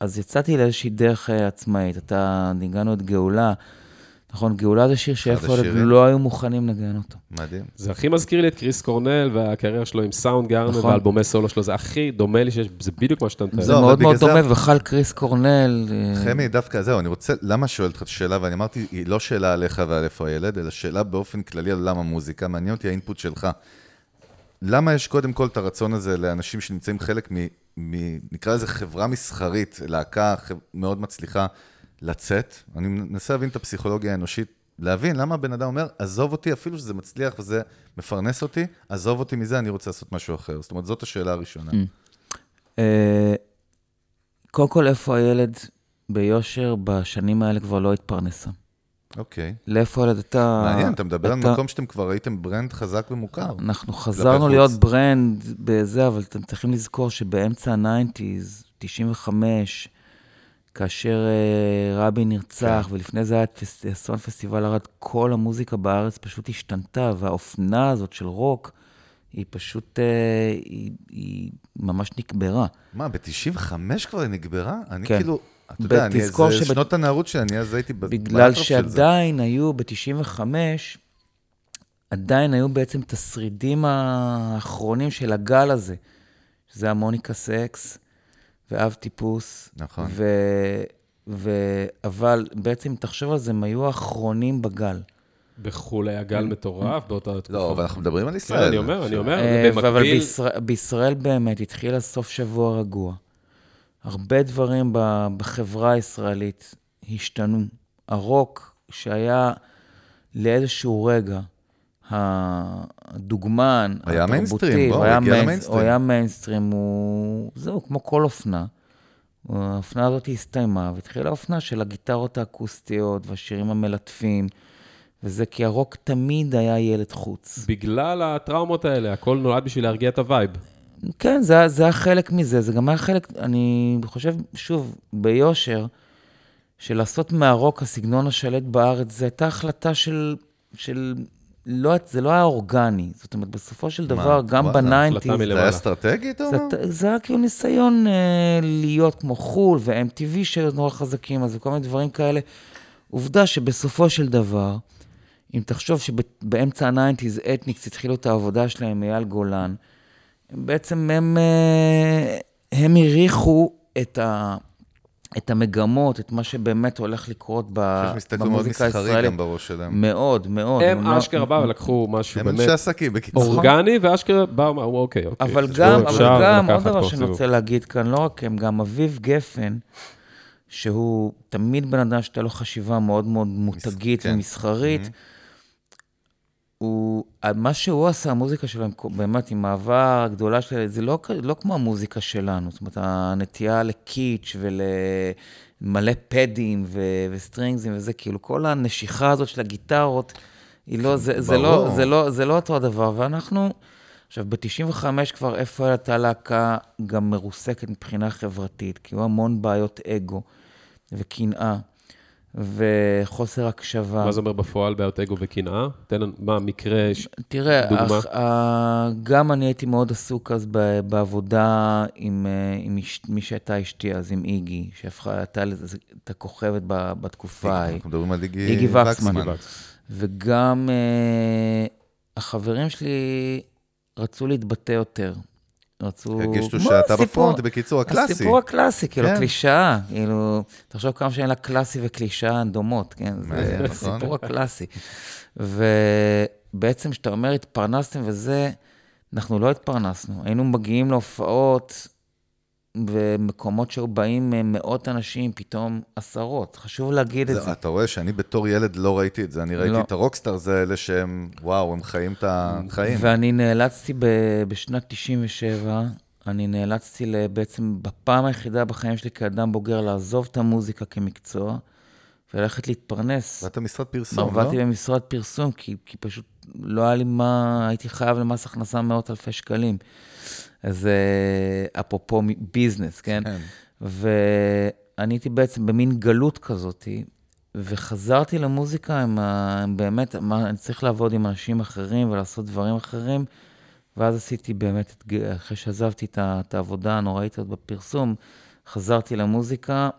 Speaker 3: אז יצאתי לאיזושהי דרך אה, עצמאית. אתה, ניגענו את גאולה. נכון, גאולה זה שיר שאיפה
Speaker 1: השירים.
Speaker 3: לא היו מוכנים לנגן אותו.
Speaker 1: מדהים.
Speaker 2: זה הכי מזכיר לי את קריס קורנל והקריירה שלו עם סאונד גארנר
Speaker 3: נכון.
Speaker 2: ואלבומי סולו שלו, זה הכי דומה לי שיש, זה בדיוק מה שאתה מתאר.
Speaker 3: זה
Speaker 1: לא,
Speaker 3: מאוד מאוד
Speaker 1: זה-
Speaker 3: דומה, ובכלל קריס קורנל... אה,
Speaker 1: חמי, דווקא זהו, אני רוצה, למה שואל אותך את השאלה, ואני אמרתי, היא לא שאלה עליך ועל איפה הילד, אלא שאלה באופן כללי על עולם המוזיקה, מעניין אותי האינפוט שלך. למה יש קודם כל את הרצון הזה לאנשים שנמצאים חלק נקרא לזה חברה מסחרית, להקה ח- מאוד מצליחה לצאת? אני מנסה להבין את הפסיכולוגיה האנושית, להבין למה הבן אדם אומר, עזוב אותי, אפילו שזה מצליח וזה מפרנס אותי, עזוב אותי מזה, אני רוצה לעשות משהו אחר. זאת אומרת, זאת השאלה הראשונה.
Speaker 3: אה, קודם כל, איפה הילד ביושר בשנים האלה כבר לא התפרנסה?
Speaker 1: אוקיי.
Speaker 3: לאיפה אתה...
Speaker 1: מעניין, אתה מדבר על
Speaker 3: אתה-
Speaker 1: מקום שאתם כבר הייתם brand חזק ומוכר.
Speaker 3: אנחנו חזרנו. להיות brand בזה, אבל אתם צריכים לזכור שבאמצע ה-90's, 95, כאשר אה, רבין נרצח,
Speaker 1: כן.
Speaker 3: ולפני זה היה את אסון פסטיבל ערד, כל המוזיקה בארץ פשוט השתנתה, והאופנה הזאת של רוק, היא פשוט, אה, היא, היא ממש נקברה.
Speaker 1: מה, ב-95 כבר היא נגברה? אני
Speaker 3: כן.
Speaker 1: כאילו, אתה יודע, אני, זה
Speaker 3: שב-
Speaker 1: שנות הנערות שלי, אני אז הייתי ב-
Speaker 3: בגלל
Speaker 1: באטרף של זה.
Speaker 3: שעדיין היו ב-95, עדיין היו בעצם את השרידים האחרונים של הגל הזה, שזה היה מוניקה סקס ואב טיפוס.
Speaker 1: נכון.
Speaker 3: ו... ו... אבל בעצם, תחשוב על זה, הם היו האחרונים בגל.
Speaker 2: בחו"ל היה גל מטורף באותה תקופה.
Speaker 1: לא, אבל אנחנו מדברים על
Speaker 2: כן,
Speaker 1: ישראל.
Speaker 2: אני אומר, אני אומר,
Speaker 3: אה, אבל
Speaker 2: במקביל,
Speaker 3: בישראל, בישראל באמת התחיל הסוף שבוע רגוע. הרבה דברים בחברה הישראלית השתנו. הרוק, שהיה לאיזשהו רגע הדוגמן,
Speaker 1: היה
Speaker 3: התרבותי,
Speaker 1: מיינסטרים, בוא,
Speaker 3: הוא
Speaker 1: הגיע
Speaker 3: מיינס-
Speaker 1: למיינסטרים.
Speaker 3: הוא היה מיינסטרים, הוא... זהו, כמו כל אופנה. האופנה הזאת הסתיימה, והתחילה האופנה של הגיטרות האקוסטיות והשירים המלטפים, וזה כי הרוק תמיד היה ילד חוץ.
Speaker 2: בגלל הטראומות האלה, הכל נולד בשביל להרגיע את ה vibe.
Speaker 3: כן, זה, זה היה חלק מזה, זה גם היה חלק, אני חושב, שוב, ביושר, של לעשות מהרוק הסגנון השלט בארץ, זו הייתה החלטה של, של לא, זה לא היה אורגני. זאת אומרת, בסופו של דבר, גם
Speaker 1: וואלה,
Speaker 3: ב
Speaker 2: nineties,
Speaker 1: זה היה
Speaker 2: מלמעלה.
Speaker 1: אסטרטגי, אתה
Speaker 3: זה,
Speaker 1: אומר?
Speaker 3: זה היה כאילו ניסיון אה, להיות כמו חו"ל ו-MTV שהיו נורא חזקים, אז וכל מיני דברים כאלה. עובדה שבסופו של דבר, אם תחשוב שבאמצע ה nineties אתניקס התחילו את העבודה שלהם עם אייל גולן, בעצם הם, אה, הם הריחו את, ה, את המגמות, את מה שבאמת הולך לקרות ב,
Speaker 1: אני חושב שמסתכלים מאוד
Speaker 3: במוזיקה
Speaker 1: מסחרי
Speaker 3: הישראלית.
Speaker 1: גם בראש שלהם.
Speaker 3: מאוד, מאוד.
Speaker 2: הם
Speaker 3: לא-
Speaker 2: אשכרה באו ולקחו משהו
Speaker 1: הם אנשי
Speaker 2: באמת
Speaker 1: עסקים, בקיצור.
Speaker 2: אורגני, ואשכרה באו, אמרו, אוקיי, אוקיי.
Speaker 3: אבל גם, אבל
Speaker 2: אפשר
Speaker 3: גם, עוד דבר שאני. רוצה להגיד כאן, לא רק הם, גם אביב גפן, שהוא תמיד בן אדם שהייתה לו חשיבה מאוד מאוד מותגית
Speaker 1: כן.
Speaker 3: ומסחרית, הוא, מה שהוא עשה, המוזיקה שלו, באמת, עם האהבה הגדולה שלו, זה לא, לא כמו המוזיקה שלנו. זאת אומרת, הנטייה לקיץ' ולמלא פדים ו- וסטרינגסים וזה, כאילו, כל הנשיכה הזאת של הגיטרות, היא לא, זה, זה, לא. זה, לא, זה לא אותו הדבר. ואנחנו, עכשיו, ב-95 כבר איפה הייתה להקה גם מרוסקת מבחינה חברתית, כי היו המון בעיות אגו וקנאה וחוסר הקשבה.
Speaker 2: מה זה אומר בפועל בעיות אגו וקנאה? תן לנו, מה, מקרה... ש-
Speaker 3: תראה,
Speaker 2: דוגמה?
Speaker 3: אח, אה, גם אני הייתי מאוד עסוק אז בעבודה עם, אה, עם אש, מי שהייתה אשתי אז, עם איגי, שהפכה, הייתה לזה- את הכוכבת ב- בתקופה ההיא.
Speaker 1: אנחנו מדברים על איגי
Speaker 3: איגי וקסמן.
Speaker 1: וקסמן.
Speaker 3: וגם אה, החברים שלי רצו להתבטא יותר. רצו...
Speaker 1: הרגישו שאתה בפרונט, בקיצור, הקלאסי.
Speaker 3: הסיפור הקלאסי, כאילו,
Speaker 1: כן.
Speaker 3: קלישאה. כאילו, תחשוב כמה שאין לה קלאסי וקלישאה דומות, כן? זה
Speaker 1: נכון.
Speaker 3: הסיפור הקלאסי. ובעצם, כשאתה אומר התפרנסתם וזה, אנחנו לא התפרנסנו. היינו מגיעים להופעות במקומות שהיו באים אה, מאות אנשים, פתאום עשרות. חשוב להגיד את
Speaker 1: זה,
Speaker 3: זה.
Speaker 1: אתה רואה שאני בתור ילד לא ראיתי את זה, אני ראיתי
Speaker 3: לא.
Speaker 1: את ה rockstars האלה שהם, וואו, הם חיים את החיים.
Speaker 3: ואני נאלצתי ב- בשנת 97, אני נאלצתי בעצם בפעם היחידה בחיים שלי כאדם בוגר לעזוב את המוזיקה כמקצוע וללכת להתפרנס.
Speaker 1: ואתה משרד פרסום, לא?
Speaker 3: עבדתי במשרד פרסום, כי, כי פשוט לא היה לי מה, הייתי חייב למס הכנסה מאות אלפי שקלים. אז אה, אפרופו business, כן?
Speaker 1: כן.
Speaker 3: ואני הייתי בעצם במין גלות כזאת, וחזרתי למוזיקה עם, ה... באמת, מה, אני צריך לעבוד עם אנשים אחרים ולעשות דברים אחרים, ואז עשיתי באמת, אחרי שעזבתי. את העבודה הנוראית הזאת בפרסום, חזרתי למוזיקה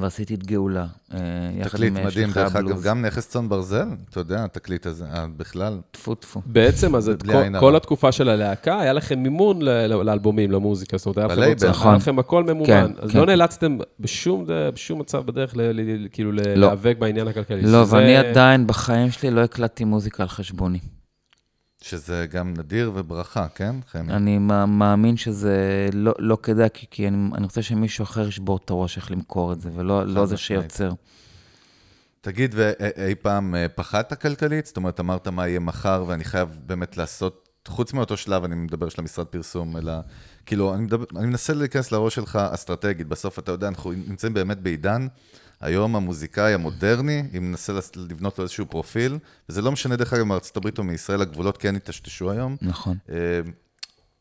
Speaker 3: ועשיתי את גאולה. אה, יחד
Speaker 1: תקליט
Speaker 3: עם
Speaker 1: מדהים,
Speaker 3: שליחי
Speaker 1: דרך אגב,
Speaker 3: הבלוז.
Speaker 1: גם נכס צאן ברזל, אתה יודע, התקליט הזה, אה, בכלל.
Speaker 3: טפו טפו.
Speaker 2: בעצם, אז כל, התקופה של הלהקה, היה לכם מימון לאלבומים, למוזיקה, זאת אומרת, היה לכם. הוצאה,
Speaker 3: נכון.
Speaker 2: הכל ממומן.
Speaker 3: כן,
Speaker 2: אז
Speaker 3: כן.
Speaker 2: לא נאלצתם בשום, מצב בדרך, כאילו,
Speaker 3: לא.
Speaker 2: להיאבק בעניין הכלכלי.
Speaker 3: לא, ואני עדיין בחיים שלי לא הקלטתי מוזיקה על חשבוני.
Speaker 1: שזה גם נדיר וברכה, כן, חמי?
Speaker 3: אני מא- מאמין שזה לא, לא כדאי, כי, כי אני, אני רוצה שמישהו אחר ישבור את הראש איך למכור את זה, ולא לא זה. שיוצר.
Speaker 1: תגיד, ואי פעם אה, פחדת כלכלית? זאת אומרת, אמרת מה יהיה מחר, ואני חייב באמת לעשות, חוץ מאותו שלב, אני מדבר של המשרד פרסום, אלא, כאילו, אני, מדבר, אני מנסה להיכנס לראש שלך אסטרטגית. בסוף, אתה יודע, אנחנו נמצאים באמת בעידן, היום המוזיקאי המודרני, אם ננסה לבנות לו איזשהו פרופיל, וזה לא משנה, דרך אגב, מארצות הברית או מישראל, הגבולות כן יטשטשו היום.
Speaker 3: נכון.
Speaker 1: אה,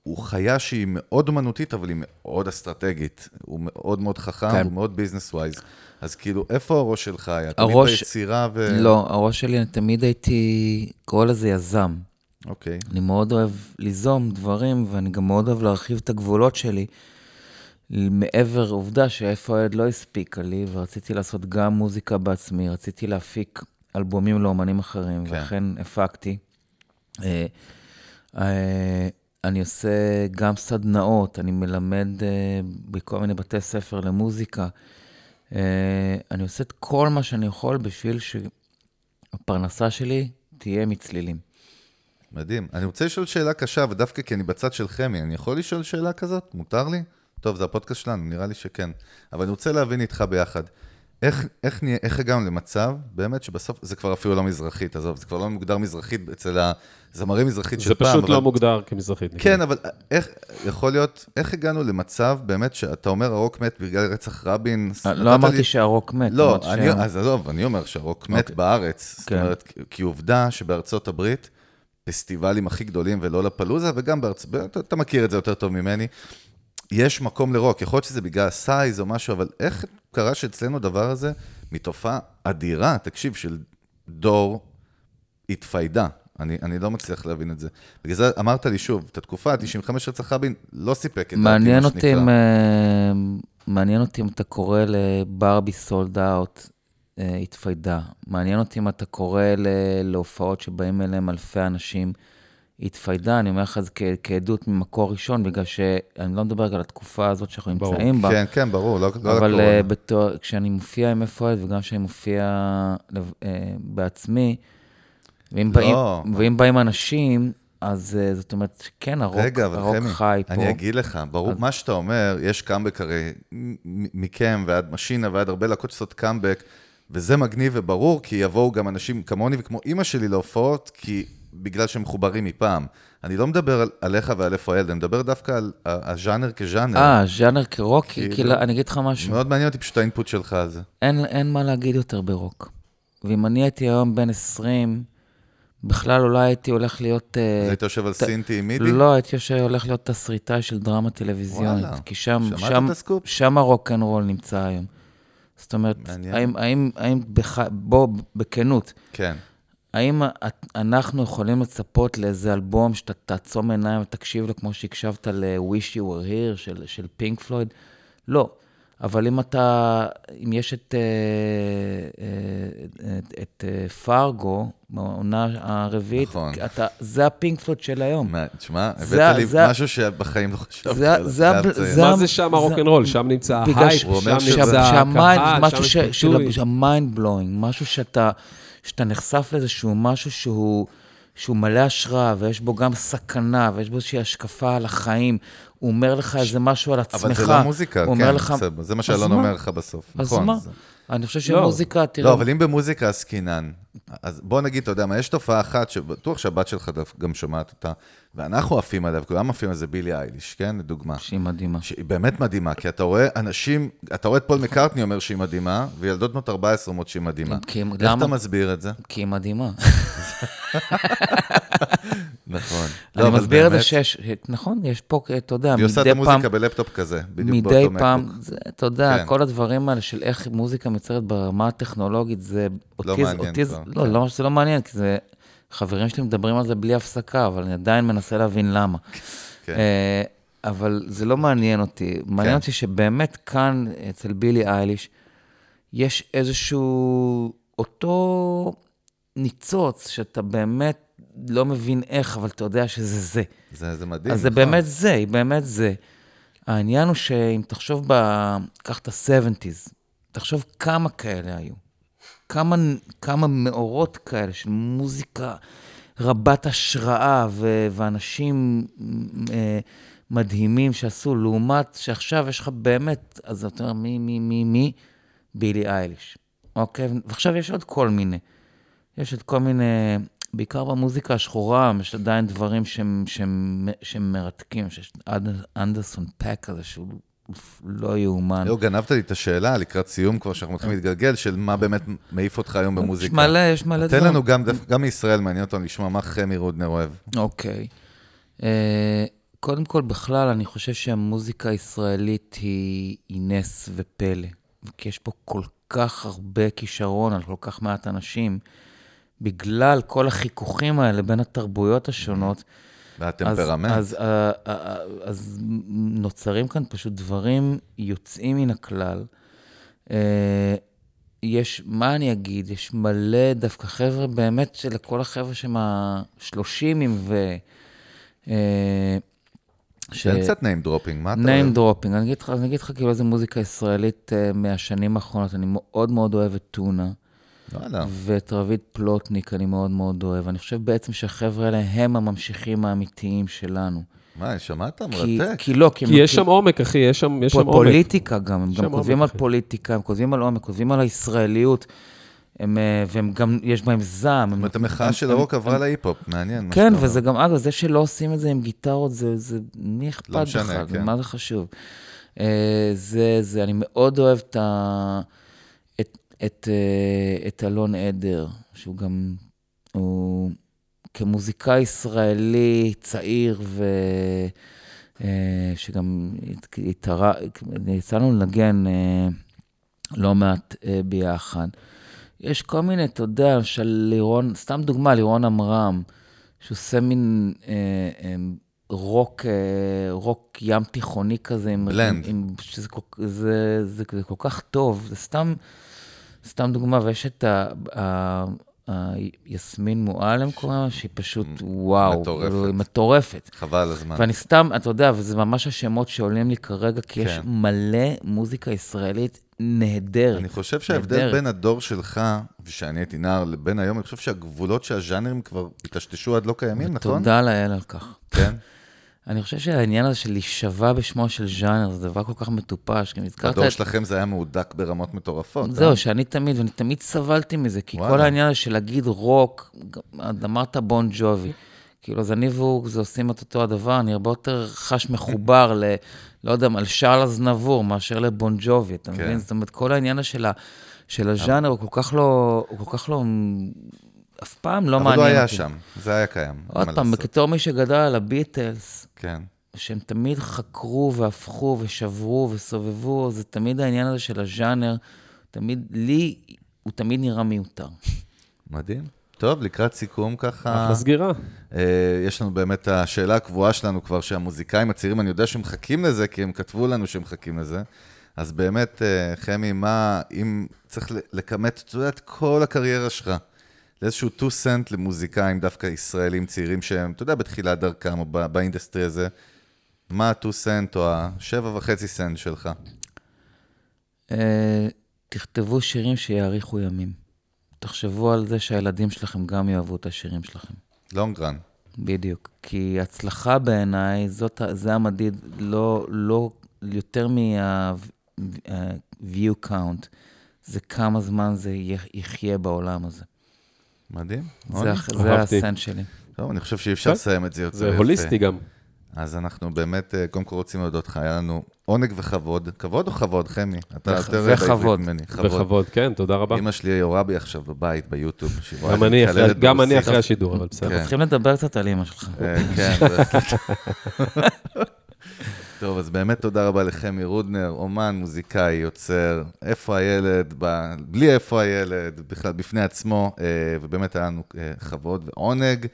Speaker 1: הוא חיה שהיא מאוד אומנותית, אבל היא מאוד אסטרטגית. הוא מאוד מאוד חכם,
Speaker 3: כן.
Speaker 1: הוא מאוד ביזנס ווייז. אז כאילו, איפה הראש שלך היה? תמיד
Speaker 3: הראש-
Speaker 1: ביצירה ו...
Speaker 3: לא, הראש שלי, אני תמיד הייתי, קורא לזה יזם.
Speaker 1: אוקיי.
Speaker 3: אני מאוד אוהב ליזום דברים, ואני גם מאוד אוהב להרחיב את הגבולות שלי. מעבר עובדה שאיפה הילד לא הספיקה לי, ורציתי לעשות גם מוזיקה בעצמי, רציתי להפיק אלבומים לאומנים אחרים,
Speaker 1: כן.
Speaker 3: ואכן הפקתי. אה, אה, אני עושה גם סדנאות, אני מלמד אה, בכל מיני בתי ספר למוזיקה. אה, אני עושה את כל מה שאני יכול בשביל שהפרנסה שלי תהיה מצלילים.
Speaker 1: מדהים. אני רוצה לשאול שאלה קשה, ודווקא כי אני בצד של חמי, אני יכול לשאול שאלה כזאת? מותר לי? טוב, זה הפודקאסט שלנו, נראה לי שכן. אבל אני רוצה להבין איתך ביחד. איך, איך, איך הגענו למצב, באמת שבסוף, זה כבר אפילו לא מזרחית, עזוב, זה כבר לא מוגדר מזרחית אצל הזמרים מזרחית של
Speaker 2: זה
Speaker 1: פעם.
Speaker 2: פשוט
Speaker 1: אבל...
Speaker 2: לא מוגדר כמזרחית. נגיד.
Speaker 1: כן, אבל איך, יכול להיות, איך הגענו למצב, באמת, שאתה אומר הרוק מת בגלל רצח רבין?
Speaker 3: לא אמרתי
Speaker 1: לי-
Speaker 3: שהרוק מת.
Speaker 1: לא, אני,
Speaker 3: שה-
Speaker 1: אז עזוב, אני אומר שהרוק מת
Speaker 3: אוקיי.
Speaker 1: בארץ. זאת
Speaker 3: כן.
Speaker 1: אומרת, כי- כי עובדה שבארצות הברית, פסטיבלים הכי גדולים לולאפלוזה, וגם בארצות, אתה, אתה מכיר את זה יותר טוב ממני, יש מקום לרוק. יכול להיות שזה בגלל size או משהו, אבל איך קרה שאצלנו הדבר הזה, מתופעה אדירה, תקשיב, של דור התפיידה. אני, אני לא מצליח להבין את זה. בגלל זה אמרת לי שוב, את התקופה, 95 רצח רבין, לא סיפק את דעתי, מה שנקרא.
Speaker 3: אם... אה, מעניין אותי אם אתה קורא לברבי sold out התפיידה. מעניין אותי אם אתה קורא להופעות שבאים אליהם אלפי אנשים, התפיידה, אני אומר לך את זה כ- כעדות ממקור ראשון, בגלל שאני לא מדבר רק על התקופה הזאת שאנחנו
Speaker 2: ברור.
Speaker 3: נמצאים בה.
Speaker 1: כן, כן, ברור, לא לא
Speaker 3: אבל
Speaker 1: לקורונה.
Speaker 3: uh, בתור, כשאני מופיע עם איפה וגם כשאני מופיע uh, בעצמי, ואם,
Speaker 1: לא.
Speaker 3: באים, ואם באים אנשים, אז uh, זאת אומרת, כן, הרוק,
Speaker 1: רגע, אבל
Speaker 3: הרוק
Speaker 1: חמי,
Speaker 3: חי פה.
Speaker 1: אני אגיד לך, ברור,
Speaker 3: אז-
Speaker 1: מה שאתה אומר, יש קאמבק הרי מכם ועד משינה ועד הרבה להקות שעושות קאמבק, וזה מגניב וברור, כי יבואו גם אנשים כמוני וכמו אימא שלי להופעות, כי בגלל שהם מחוברים מפעם. אני לא מדבר על, עליך ועל איפה הילד, אני מדבר דווקא על הז'אנר כז'אנר.
Speaker 3: אה, ז'אנר כרוק,
Speaker 1: כאילו-
Speaker 3: כאילו, אני אגיד לך משהו,
Speaker 1: מאוד מעניין אותי פשוט ה input שלך על זה.
Speaker 3: אין, אין מה להגיד יותר ברוק. ואם אני הייתי היום בן 20, בכלל אולי הייתי הולך להיות... אה,
Speaker 1: אז היית יושב על
Speaker 3: ת-
Speaker 1: סינטי עם MIDI?
Speaker 3: לא, הייתי יושב, הולך להיות תסריטאי של דרמה טלוויזיונית.
Speaker 1: וואלה.
Speaker 3: כי שם,
Speaker 1: שמעת
Speaker 3: שם,
Speaker 1: את הסקופ?
Speaker 3: שם הרוק אנד רול נמצא היום. זאת אומרת,
Speaker 1: מעניין.
Speaker 3: האם, האם, האם בח... בוא, בכנות,
Speaker 1: כן.
Speaker 3: האם את- אנחנו יכולים לצפות לאיזה אלבום שאתה תעצום עיניים ותקשיב לו כמו שהקשבת ל-Wish You Were Here של, של פינק פלויד? לא. אבל אם אתה, אם יש את, אה, אה, את, את אה, פארגו, בעונה הרביעית,
Speaker 1: נכון.
Speaker 3: אתה, זה הפינק פלויד של היום.
Speaker 1: מה, תשמע,
Speaker 3: זה-
Speaker 1: הבאת לי
Speaker 3: זה-
Speaker 1: משהו שבחיים לא חשבתי
Speaker 3: זה-
Speaker 1: עליו.
Speaker 3: זה. זה
Speaker 2: מה זה שם
Speaker 3: זה-
Speaker 2: הרוקנרול? שם נמצא ההייפ, שם נמצא הקהל,
Speaker 3: משהו
Speaker 2: שם
Speaker 3: ש-
Speaker 2: יש ביטוי.
Speaker 3: שה mind blowing, משהו שאתה, שאתה נחשף לאיזשהו משהו שהוא, שהוא מלא השראה, ויש בו גם סכנה, ויש בו איזושהי השקפה על החיים. הוא אומר לך איזה משהו על עצמך.
Speaker 1: אבל זה לא מוזיקה, כן,
Speaker 3: לך,
Speaker 1: בסדר, זה מה שאלון
Speaker 3: מה?
Speaker 1: אומר לך בסוף.
Speaker 3: אז
Speaker 1: נכון,
Speaker 3: מה?
Speaker 1: זה-
Speaker 3: אני חושב
Speaker 2: לא.
Speaker 3: שמוזיקה, תראה...
Speaker 1: לא, אבל אם במוזיקה עסקינן, אז בוא נגיד, אתה יודע מה, יש תופעה אחת שבטוח שהבת שלך גם שומעת אותה, ואנחנו עפים עליה, וכולם עפים על זה בילי אייליש, כן? לדוגמה.
Speaker 3: שהיא מדהימה.
Speaker 1: שהיא באמת מדהימה, כי אתה רואה אנשים, אתה רואה את פול מקארטני אומר שהיא מדהימה, וילדות בנות 14 אומרות שהיא מדהימה.
Speaker 3: כי-
Speaker 1: איך
Speaker 3: למה?
Speaker 1: אתה מסביר את זה?
Speaker 3: כי היא מדהימה.
Speaker 1: נכון.
Speaker 3: אני
Speaker 1: אבל
Speaker 3: מסביר את זה שיש, נכון, יש פה, אתה יודע,
Speaker 1: היא עושה את
Speaker 3: מדי פעם...
Speaker 1: המוזיקה בלפטופ כזה, בדיוק
Speaker 3: מדי
Speaker 1: באותו
Speaker 3: פעם,
Speaker 1: מקבוק.
Speaker 3: זה, אתה יודע,
Speaker 1: כן.
Speaker 3: כל הדברים האלה של איך מוזיקה מיוצרת ברמה הטכנולוגית, זה
Speaker 1: לא מעניין
Speaker 3: לא,
Speaker 1: כן.
Speaker 3: לא שזה לא מעניין, כי זה, חברים שלי מדברים על זה בלי הפסקה, אבל אני עדיין מנסה להבין למה.
Speaker 1: כן.
Speaker 3: אה, אבל זה לא מעניין אותי. מעניין
Speaker 1: כן.
Speaker 3: אותי שבאמת כאן, אצל בילי אייליש, יש איזשהו, אותו ניצוץ, שאתה באמת לא מבין איך, אבל אתה יודע שזה זה.
Speaker 1: זה זה מדהים.
Speaker 3: אז זה
Speaker 1: נכון.
Speaker 3: באמת זה, היא באמת זה. העניין הוא שאם תחשוב ב... קח את ה-70's, תחשוב כמה כאלה היו. כמה, כמה מאורות כאלה של מוזיקה רבת השראה ו- ואנשים אה, מדהימים שעשו, לעומת שעכשיו יש לך באמת, אז אתה אומר, מי, מי, מי, מי? בילי אייליש. אוקיי? ועכשיו יש עוד כל מיני. יש את כל מיני, בעיקר במוזיקה השחורה, יש עדיין דברים שהם, שהם, שהם מרתקים. שיש אנד- אנדרסון פק כזה, שהוא לא יאומן.
Speaker 1: יו, גנבת לי את השאלה לקראת סיום כבר, שאנחנו מתחילים להתגלגל, של מה באמת מעיף אותך היום
Speaker 3: יש
Speaker 1: במוזיקה.
Speaker 3: מלא, יש מלא
Speaker 1: תן
Speaker 3: דברים.
Speaker 1: לנו גם, גם מישראל מעניין אותנו לשמוע מה חמי רודנר אוהב.
Speaker 3: אוקיי. אה, קודם כל, בכלל, אני חושב שהמוזיקה הישראלית היא, היא נס ופלא. כי יש פה כל כך הרבה כישרון על כל כך מעט אנשים, בגלל כל החיכוכים האלה בין התרבויות השונות.
Speaker 1: והטמפרמנט.
Speaker 3: אז, אז, אה, אז נוצרים כאן פשוט דברים יוצאים מן הכלל. אה, יש, מה אני אגיד, יש מלא דווקא חבר'ה, באמת שלכל החבר'ה שהם השלושימים ו... אה, ש-
Speaker 1: תן קצת name dropping, מה אתה
Speaker 3: name dropping, אני אגיד לך, אני אגיד לך כאילו איזה מוזיקה ישראלית מהשנים האחרונות, אני מאוד מאוד אוהב את טונה. ואת רביד פלוטניק אני מאוד מאוד אוהב. אני חושב בעצם שהחבר'ה האלה הם הממשיכים האמיתיים שלנו.
Speaker 1: מה, שמעת? מרתק.
Speaker 3: כי לא, כי,
Speaker 2: כי יש שם עומק, אחי, יש שם יש שם
Speaker 3: פה
Speaker 2: עומק.
Speaker 3: פוליטיקה גם, הם גם כותבים על. פוליטיקה, הם כותבים על עומק, כותבים על הישראליות, הם, אה, והם גם, יש בהם זעם.
Speaker 1: זאת אומרת, המחאה של הרוק עברה להיפ-הופ, מעניין.
Speaker 3: כן, וזה. גם, אגב, זה שלא עושים את זה עם גיטרות, זה, זה מי אכפת
Speaker 1: לא משנה,
Speaker 3: בכלל,
Speaker 1: כן.
Speaker 3: מה זה חשוב. אה, זה, זה, אני מאוד אוהב את, ה, את, את, אה, את אלון עדר, שהוא גם, הוא כמוזיקאי ישראלי צעיר, ו... אה, שגם הת- התארה, יצא לנו לנגן אה, לא מעט ביחד. יש כל מיני, אתה יודע, של לירון, סתם דוגמה, לירון עמרם, שהוא עושה מין אה, אה, רוק, אה, רוק ים תיכוני כזה. עם-
Speaker 1: בלנד.
Speaker 3: עם, שזה כל, זה, זה, זה כל כך טוב, זה סתם, סתם דוגמה, ויש את ה... יסמין מועלם קוראים לה, שהיא פשוט, וואו,
Speaker 1: מטורפת.
Speaker 3: היא מטורפת.
Speaker 1: חבל על הזמן.
Speaker 3: ואני סתם, אתה יודע, וזה ממש השמות שעולים לי כרגע, כי יש
Speaker 1: כן.
Speaker 3: מלא מוזיקה ישראלית נהדרת.
Speaker 1: אני חושב שההבדל. בין הדור שלך, ושאני הייתי נער, לבין היום, אני חושב שהגבולות של הז'אנרים כבר היטשטשו עד לא קיימים, נכון?
Speaker 3: תודה לאל על כך.
Speaker 1: כן.
Speaker 3: אני חושב שהעניין הזה של להישבע בשמו של ז'אנר, זה דבר כל כך מטופש. גם הזכרת
Speaker 1: בדור
Speaker 3: את...
Speaker 1: שלכם זה היה מהודק ברמות מטורפות.
Speaker 3: זהו,
Speaker 1: אה?
Speaker 3: שאני תמיד, ואני תמיד סבלתי מזה, כי
Speaker 1: וואלה.
Speaker 3: כל העניין הזה של להגיד רוק, אמרת בון ג'ובי. כאילו, אז אני והוא זה עושים את אותו הדבר, אני הרבה יותר חש מחובר ל... לא יודע, על שרל אזנבור מאשר לבון ג'ובי, אתה
Speaker 1: כן.
Speaker 3: מבין? זאת אומרת, כל העניין של ה- של הז'אנר הוא כל כך לא... הוא כל כך לא... אף פעם לא
Speaker 1: אבל
Speaker 3: מעניין
Speaker 1: הוא
Speaker 3: אותי.
Speaker 1: היה שם, זה היה קיים.
Speaker 3: עוד פעם. בתור מי שגדל על הביטלס,
Speaker 1: כן.
Speaker 3: שהם תמיד חקרו והפכו ושברו וסובבו, זה תמיד העניין הזה של הז'אנר, תמיד, לי, הוא תמיד נראה מיותר.
Speaker 1: מדהים. טוב, לקראת סיכום ככה,
Speaker 2: אחלה סגירה.
Speaker 1: אה, יש לנו באמת השאלה הקבועה שלנו כבר, שהמוזיקאים הצעירים, אני יודע שהם מחכים לזה, כי הם כתבו לנו שהם מחכים לזה. אז באמת, אה, חמי, מה, אם צריך לכמת, אתה יודע, את כל הקריירה שלך, לאיזשהו 2 סנט למוזיקאים, דווקא ישראלים צעירים שהם, אתה יודע, בתחילת דרכם או ב industry הזה, מה ה-2 סנט או ה-7.5 סנט שלך?
Speaker 3: אה, תכתבו שירים שיאריכו ימים. תחשבו על זה שהילדים שלכם גם יאהבו את השירים שלכם.
Speaker 1: לונג רן.
Speaker 3: בדיוק. כי הצלחה בעיניי, זאת, זה המדיד, לא, לא יותר מה-view count, זה כמה זמן זה יח- יחיה בעולם הזה.
Speaker 1: מדהים.
Speaker 3: זה, זה. הסנט שלי.
Speaker 1: טוב, אני חושב שאי אפשר
Speaker 2: טוב.
Speaker 1: לסיים את זה יותר
Speaker 2: זה
Speaker 1: יפה.
Speaker 2: הוליסטי גם.
Speaker 1: אז אנחנו באמת, אה, קודם כל רוצים להודות לך, היה לנו עונג וכבוד. כבוד או כבוד, חמי? אתה
Speaker 3: וח-
Speaker 1: יותר בעברית
Speaker 3: וכבוד.
Speaker 1: ממני.
Speaker 2: בכבוד, כן, תודה רבה.
Speaker 1: אמא שלי יורה בי עכשיו בבית, ביוטיוב.
Speaker 2: גם אני אחרי- גם אני. אחרי השידור, אבל בסדר.
Speaker 1: כן.
Speaker 3: צריכים לדבר קצת על אימא שלך.
Speaker 1: אה, כן, בהחלט. טוב, אז באמת תודה רבה לחמי רודנר, אומן, מוזיקאי, יוצר, איפה הילד, ב... בלי איפה הילד, בכלל בפני עצמו, אה, ובאמת היה לנו אה, כבוד ועונג.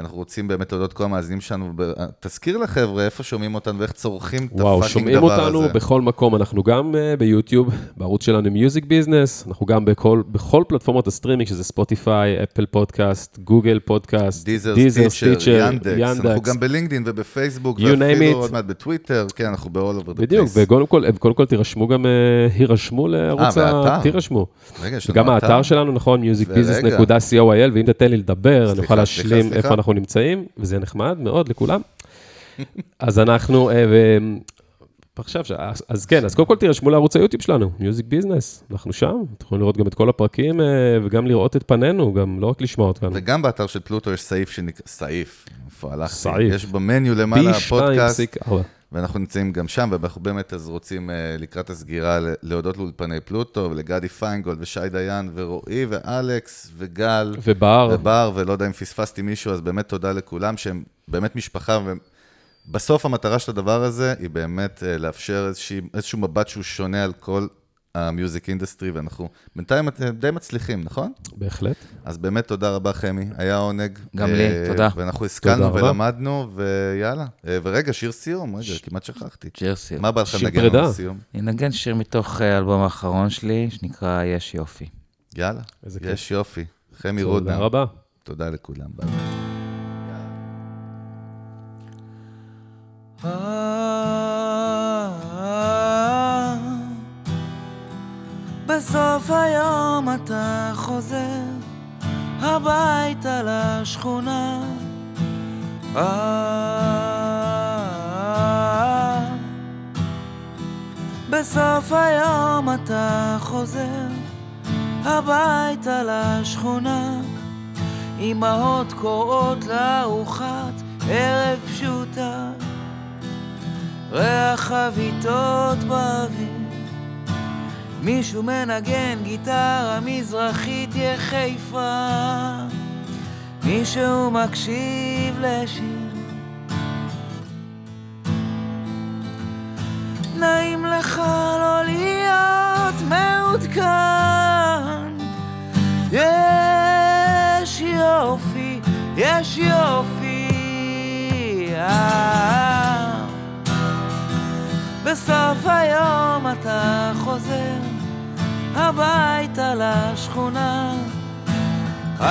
Speaker 1: אנחנו רוצים באמת להודות כל המאזינים שלנו, תזכיר לחבר'ה איפה שומעים אותנו ואיך צורכים את ה fucking דבר הזה.
Speaker 2: וואו, שומעים אותנו בכל מקום, אנחנו גם אה, ביוטיוב, בערוץ שלנו Music Business, אנחנו גם בכל, בכל פלטפורמות הסטרימינג, שזה Spotify, Apple Podcast, Google
Speaker 1: Podcast,
Speaker 2: Deezer,
Speaker 1: סטיצ'ר, ינדקס, אנחנו גם בלינקדאין ובפייסבוק,
Speaker 2: You name
Speaker 1: ואפילו
Speaker 2: it.
Speaker 1: עוד מעט בטוויטר, כן, אנחנו ב-all over the
Speaker 2: בדיוק,
Speaker 1: place.
Speaker 2: וקודם כל, קודם כל תירשמו גם, uh, הירשמו לערוץ
Speaker 1: אה,
Speaker 2: ה... תירשמו.
Speaker 1: רגע, יש לנו
Speaker 2: וגם
Speaker 1: אתר.
Speaker 2: האתר שלנו, נכון, musicbusiness.co.il, ואם תתן לי לדבר, אני אוכל להשלים. איפה אנחנו נמצאים, וזה נחמד מאוד לכולם. אז אנחנו, אה, ו... עכשיו, אז- כן, אז קודם כל תירשמו לערוץ היוטיוב שלנו, מיוזיק ביזנס, אנחנו שם, אתם יכולים לראות גם את כל הפרקים אה, וגם לראות את פנינו, גם לא רק לשמוע אותנו.
Speaker 1: וגם באתר של פלוטו יש סעיף שנקרא, סעיף, איפה הלכתי?
Speaker 2: סעיף.
Speaker 1: יש במניו למעלה פודקאסט,
Speaker 2: 2.4.
Speaker 1: ואנחנו נמצאים גם שם, ואנחנו באמת אז רוצים אה, לקראת הסגירה להודות לאולפני פלוטו, ולגדי פיינגולד, ושי דיין, ורועי, ואלכס, וגל,
Speaker 2: ובר,
Speaker 1: ובר, ולא יודע אם פספסתי מישהו, אז באמת תודה לכולם, שהם באמת משפחה, ובסוף המטרה של הדבר הזה היא באמת אה, לאפשר איזושהי, איזשהו מבט שהוא שונה על כל ה music industry, ואנחנו בינתיים די מצליחים, נכון?
Speaker 2: בהחלט.
Speaker 1: אז באמת תודה רבה, חמי, היה עונג.
Speaker 3: גם לי,
Speaker 1: אה,
Speaker 3: תודה.
Speaker 1: ואנחנו השכלנו
Speaker 2: תודה.
Speaker 1: ולמדנו, ויאללה. אה, ורגע, שיר סיום, רגע, כמעט שכחתי.
Speaker 3: צ'רסי.
Speaker 1: מה בא לך
Speaker 2: שיר
Speaker 1: לנגן. לנו לסיום?
Speaker 3: אני אנגן שיר מתוך אה, האלבום האחרון שלי, שנקרא יש יופי.
Speaker 1: יאללה. יש יופי. חמי
Speaker 2: תודה
Speaker 1: רודנר.
Speaker 2: רבה.
Speaker 1: תודה לכולם. ביי.
Speaker 4: בסוף היום אתה חוזר הביתה לשכונה. אה, בסוף היום אתה חוזר הביתה לשכונה. אמהות קוראות לארוחת ערב פשוטה. ריח חביתות באוויר מישהו מנגן גיטרה מזרחית יחיפה מישהו מקשיב לשיר. נעים לך לא להיות מעודכן יש יופי, יש יופי. אה. בסוף היום אתה חוזר הביתה לשכונה.
Speaker 3: אה,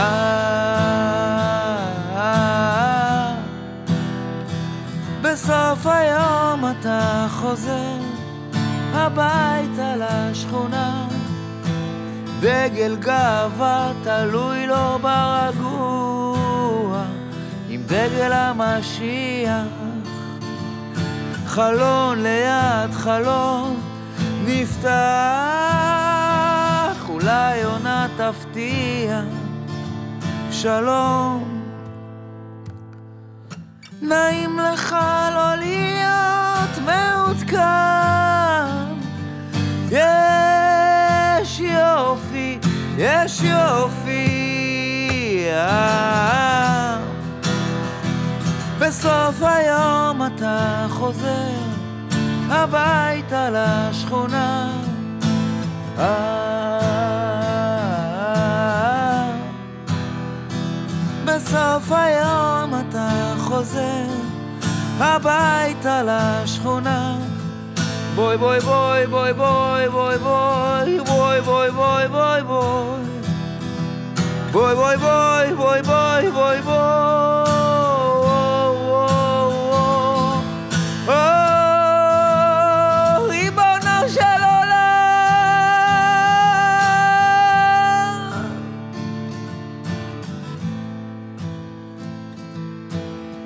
Speaker 3: בסוף היום אתה חוזר הביתה לשכונה. דגל גאווה תלוי לו ברגוע עם דגל המשיח. חלון ליד חלון נפתח אולי עונה תפתיע. שלום. נעים לך לא להיות מעודכן. יש יופי, יש יופי. אה. בסוף היום אתה חוזר הביתה לשכונה בסוף היום אתה חוזר הביתה לשכונה בואי בואי בואי בואי בואי בואי בואי בואי בואי בואי בואי בואי בואי בואי בואי בואי בואי בואי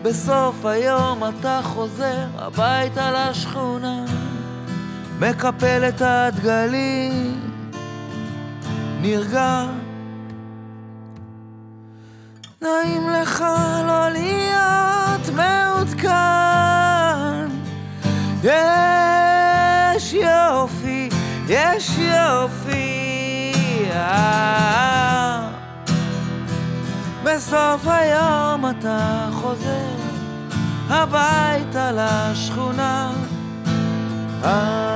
Speaker 3: בסוף היום אתה חוזר הביתה לשכונה מקפל את הדגלים, נרגע. נעים לך לא להיות מעודכן, יש יופי, יש יופי. אה. בסוף היום אתה חוזר הביתה לשכונה. אה,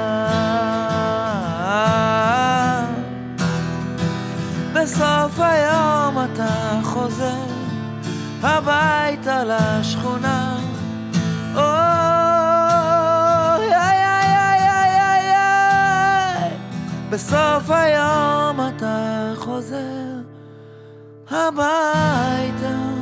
Speaker 3: בסוף היום אתה חוזר הביתה לשכונה. בסוף היום אתה חוזר הביתה.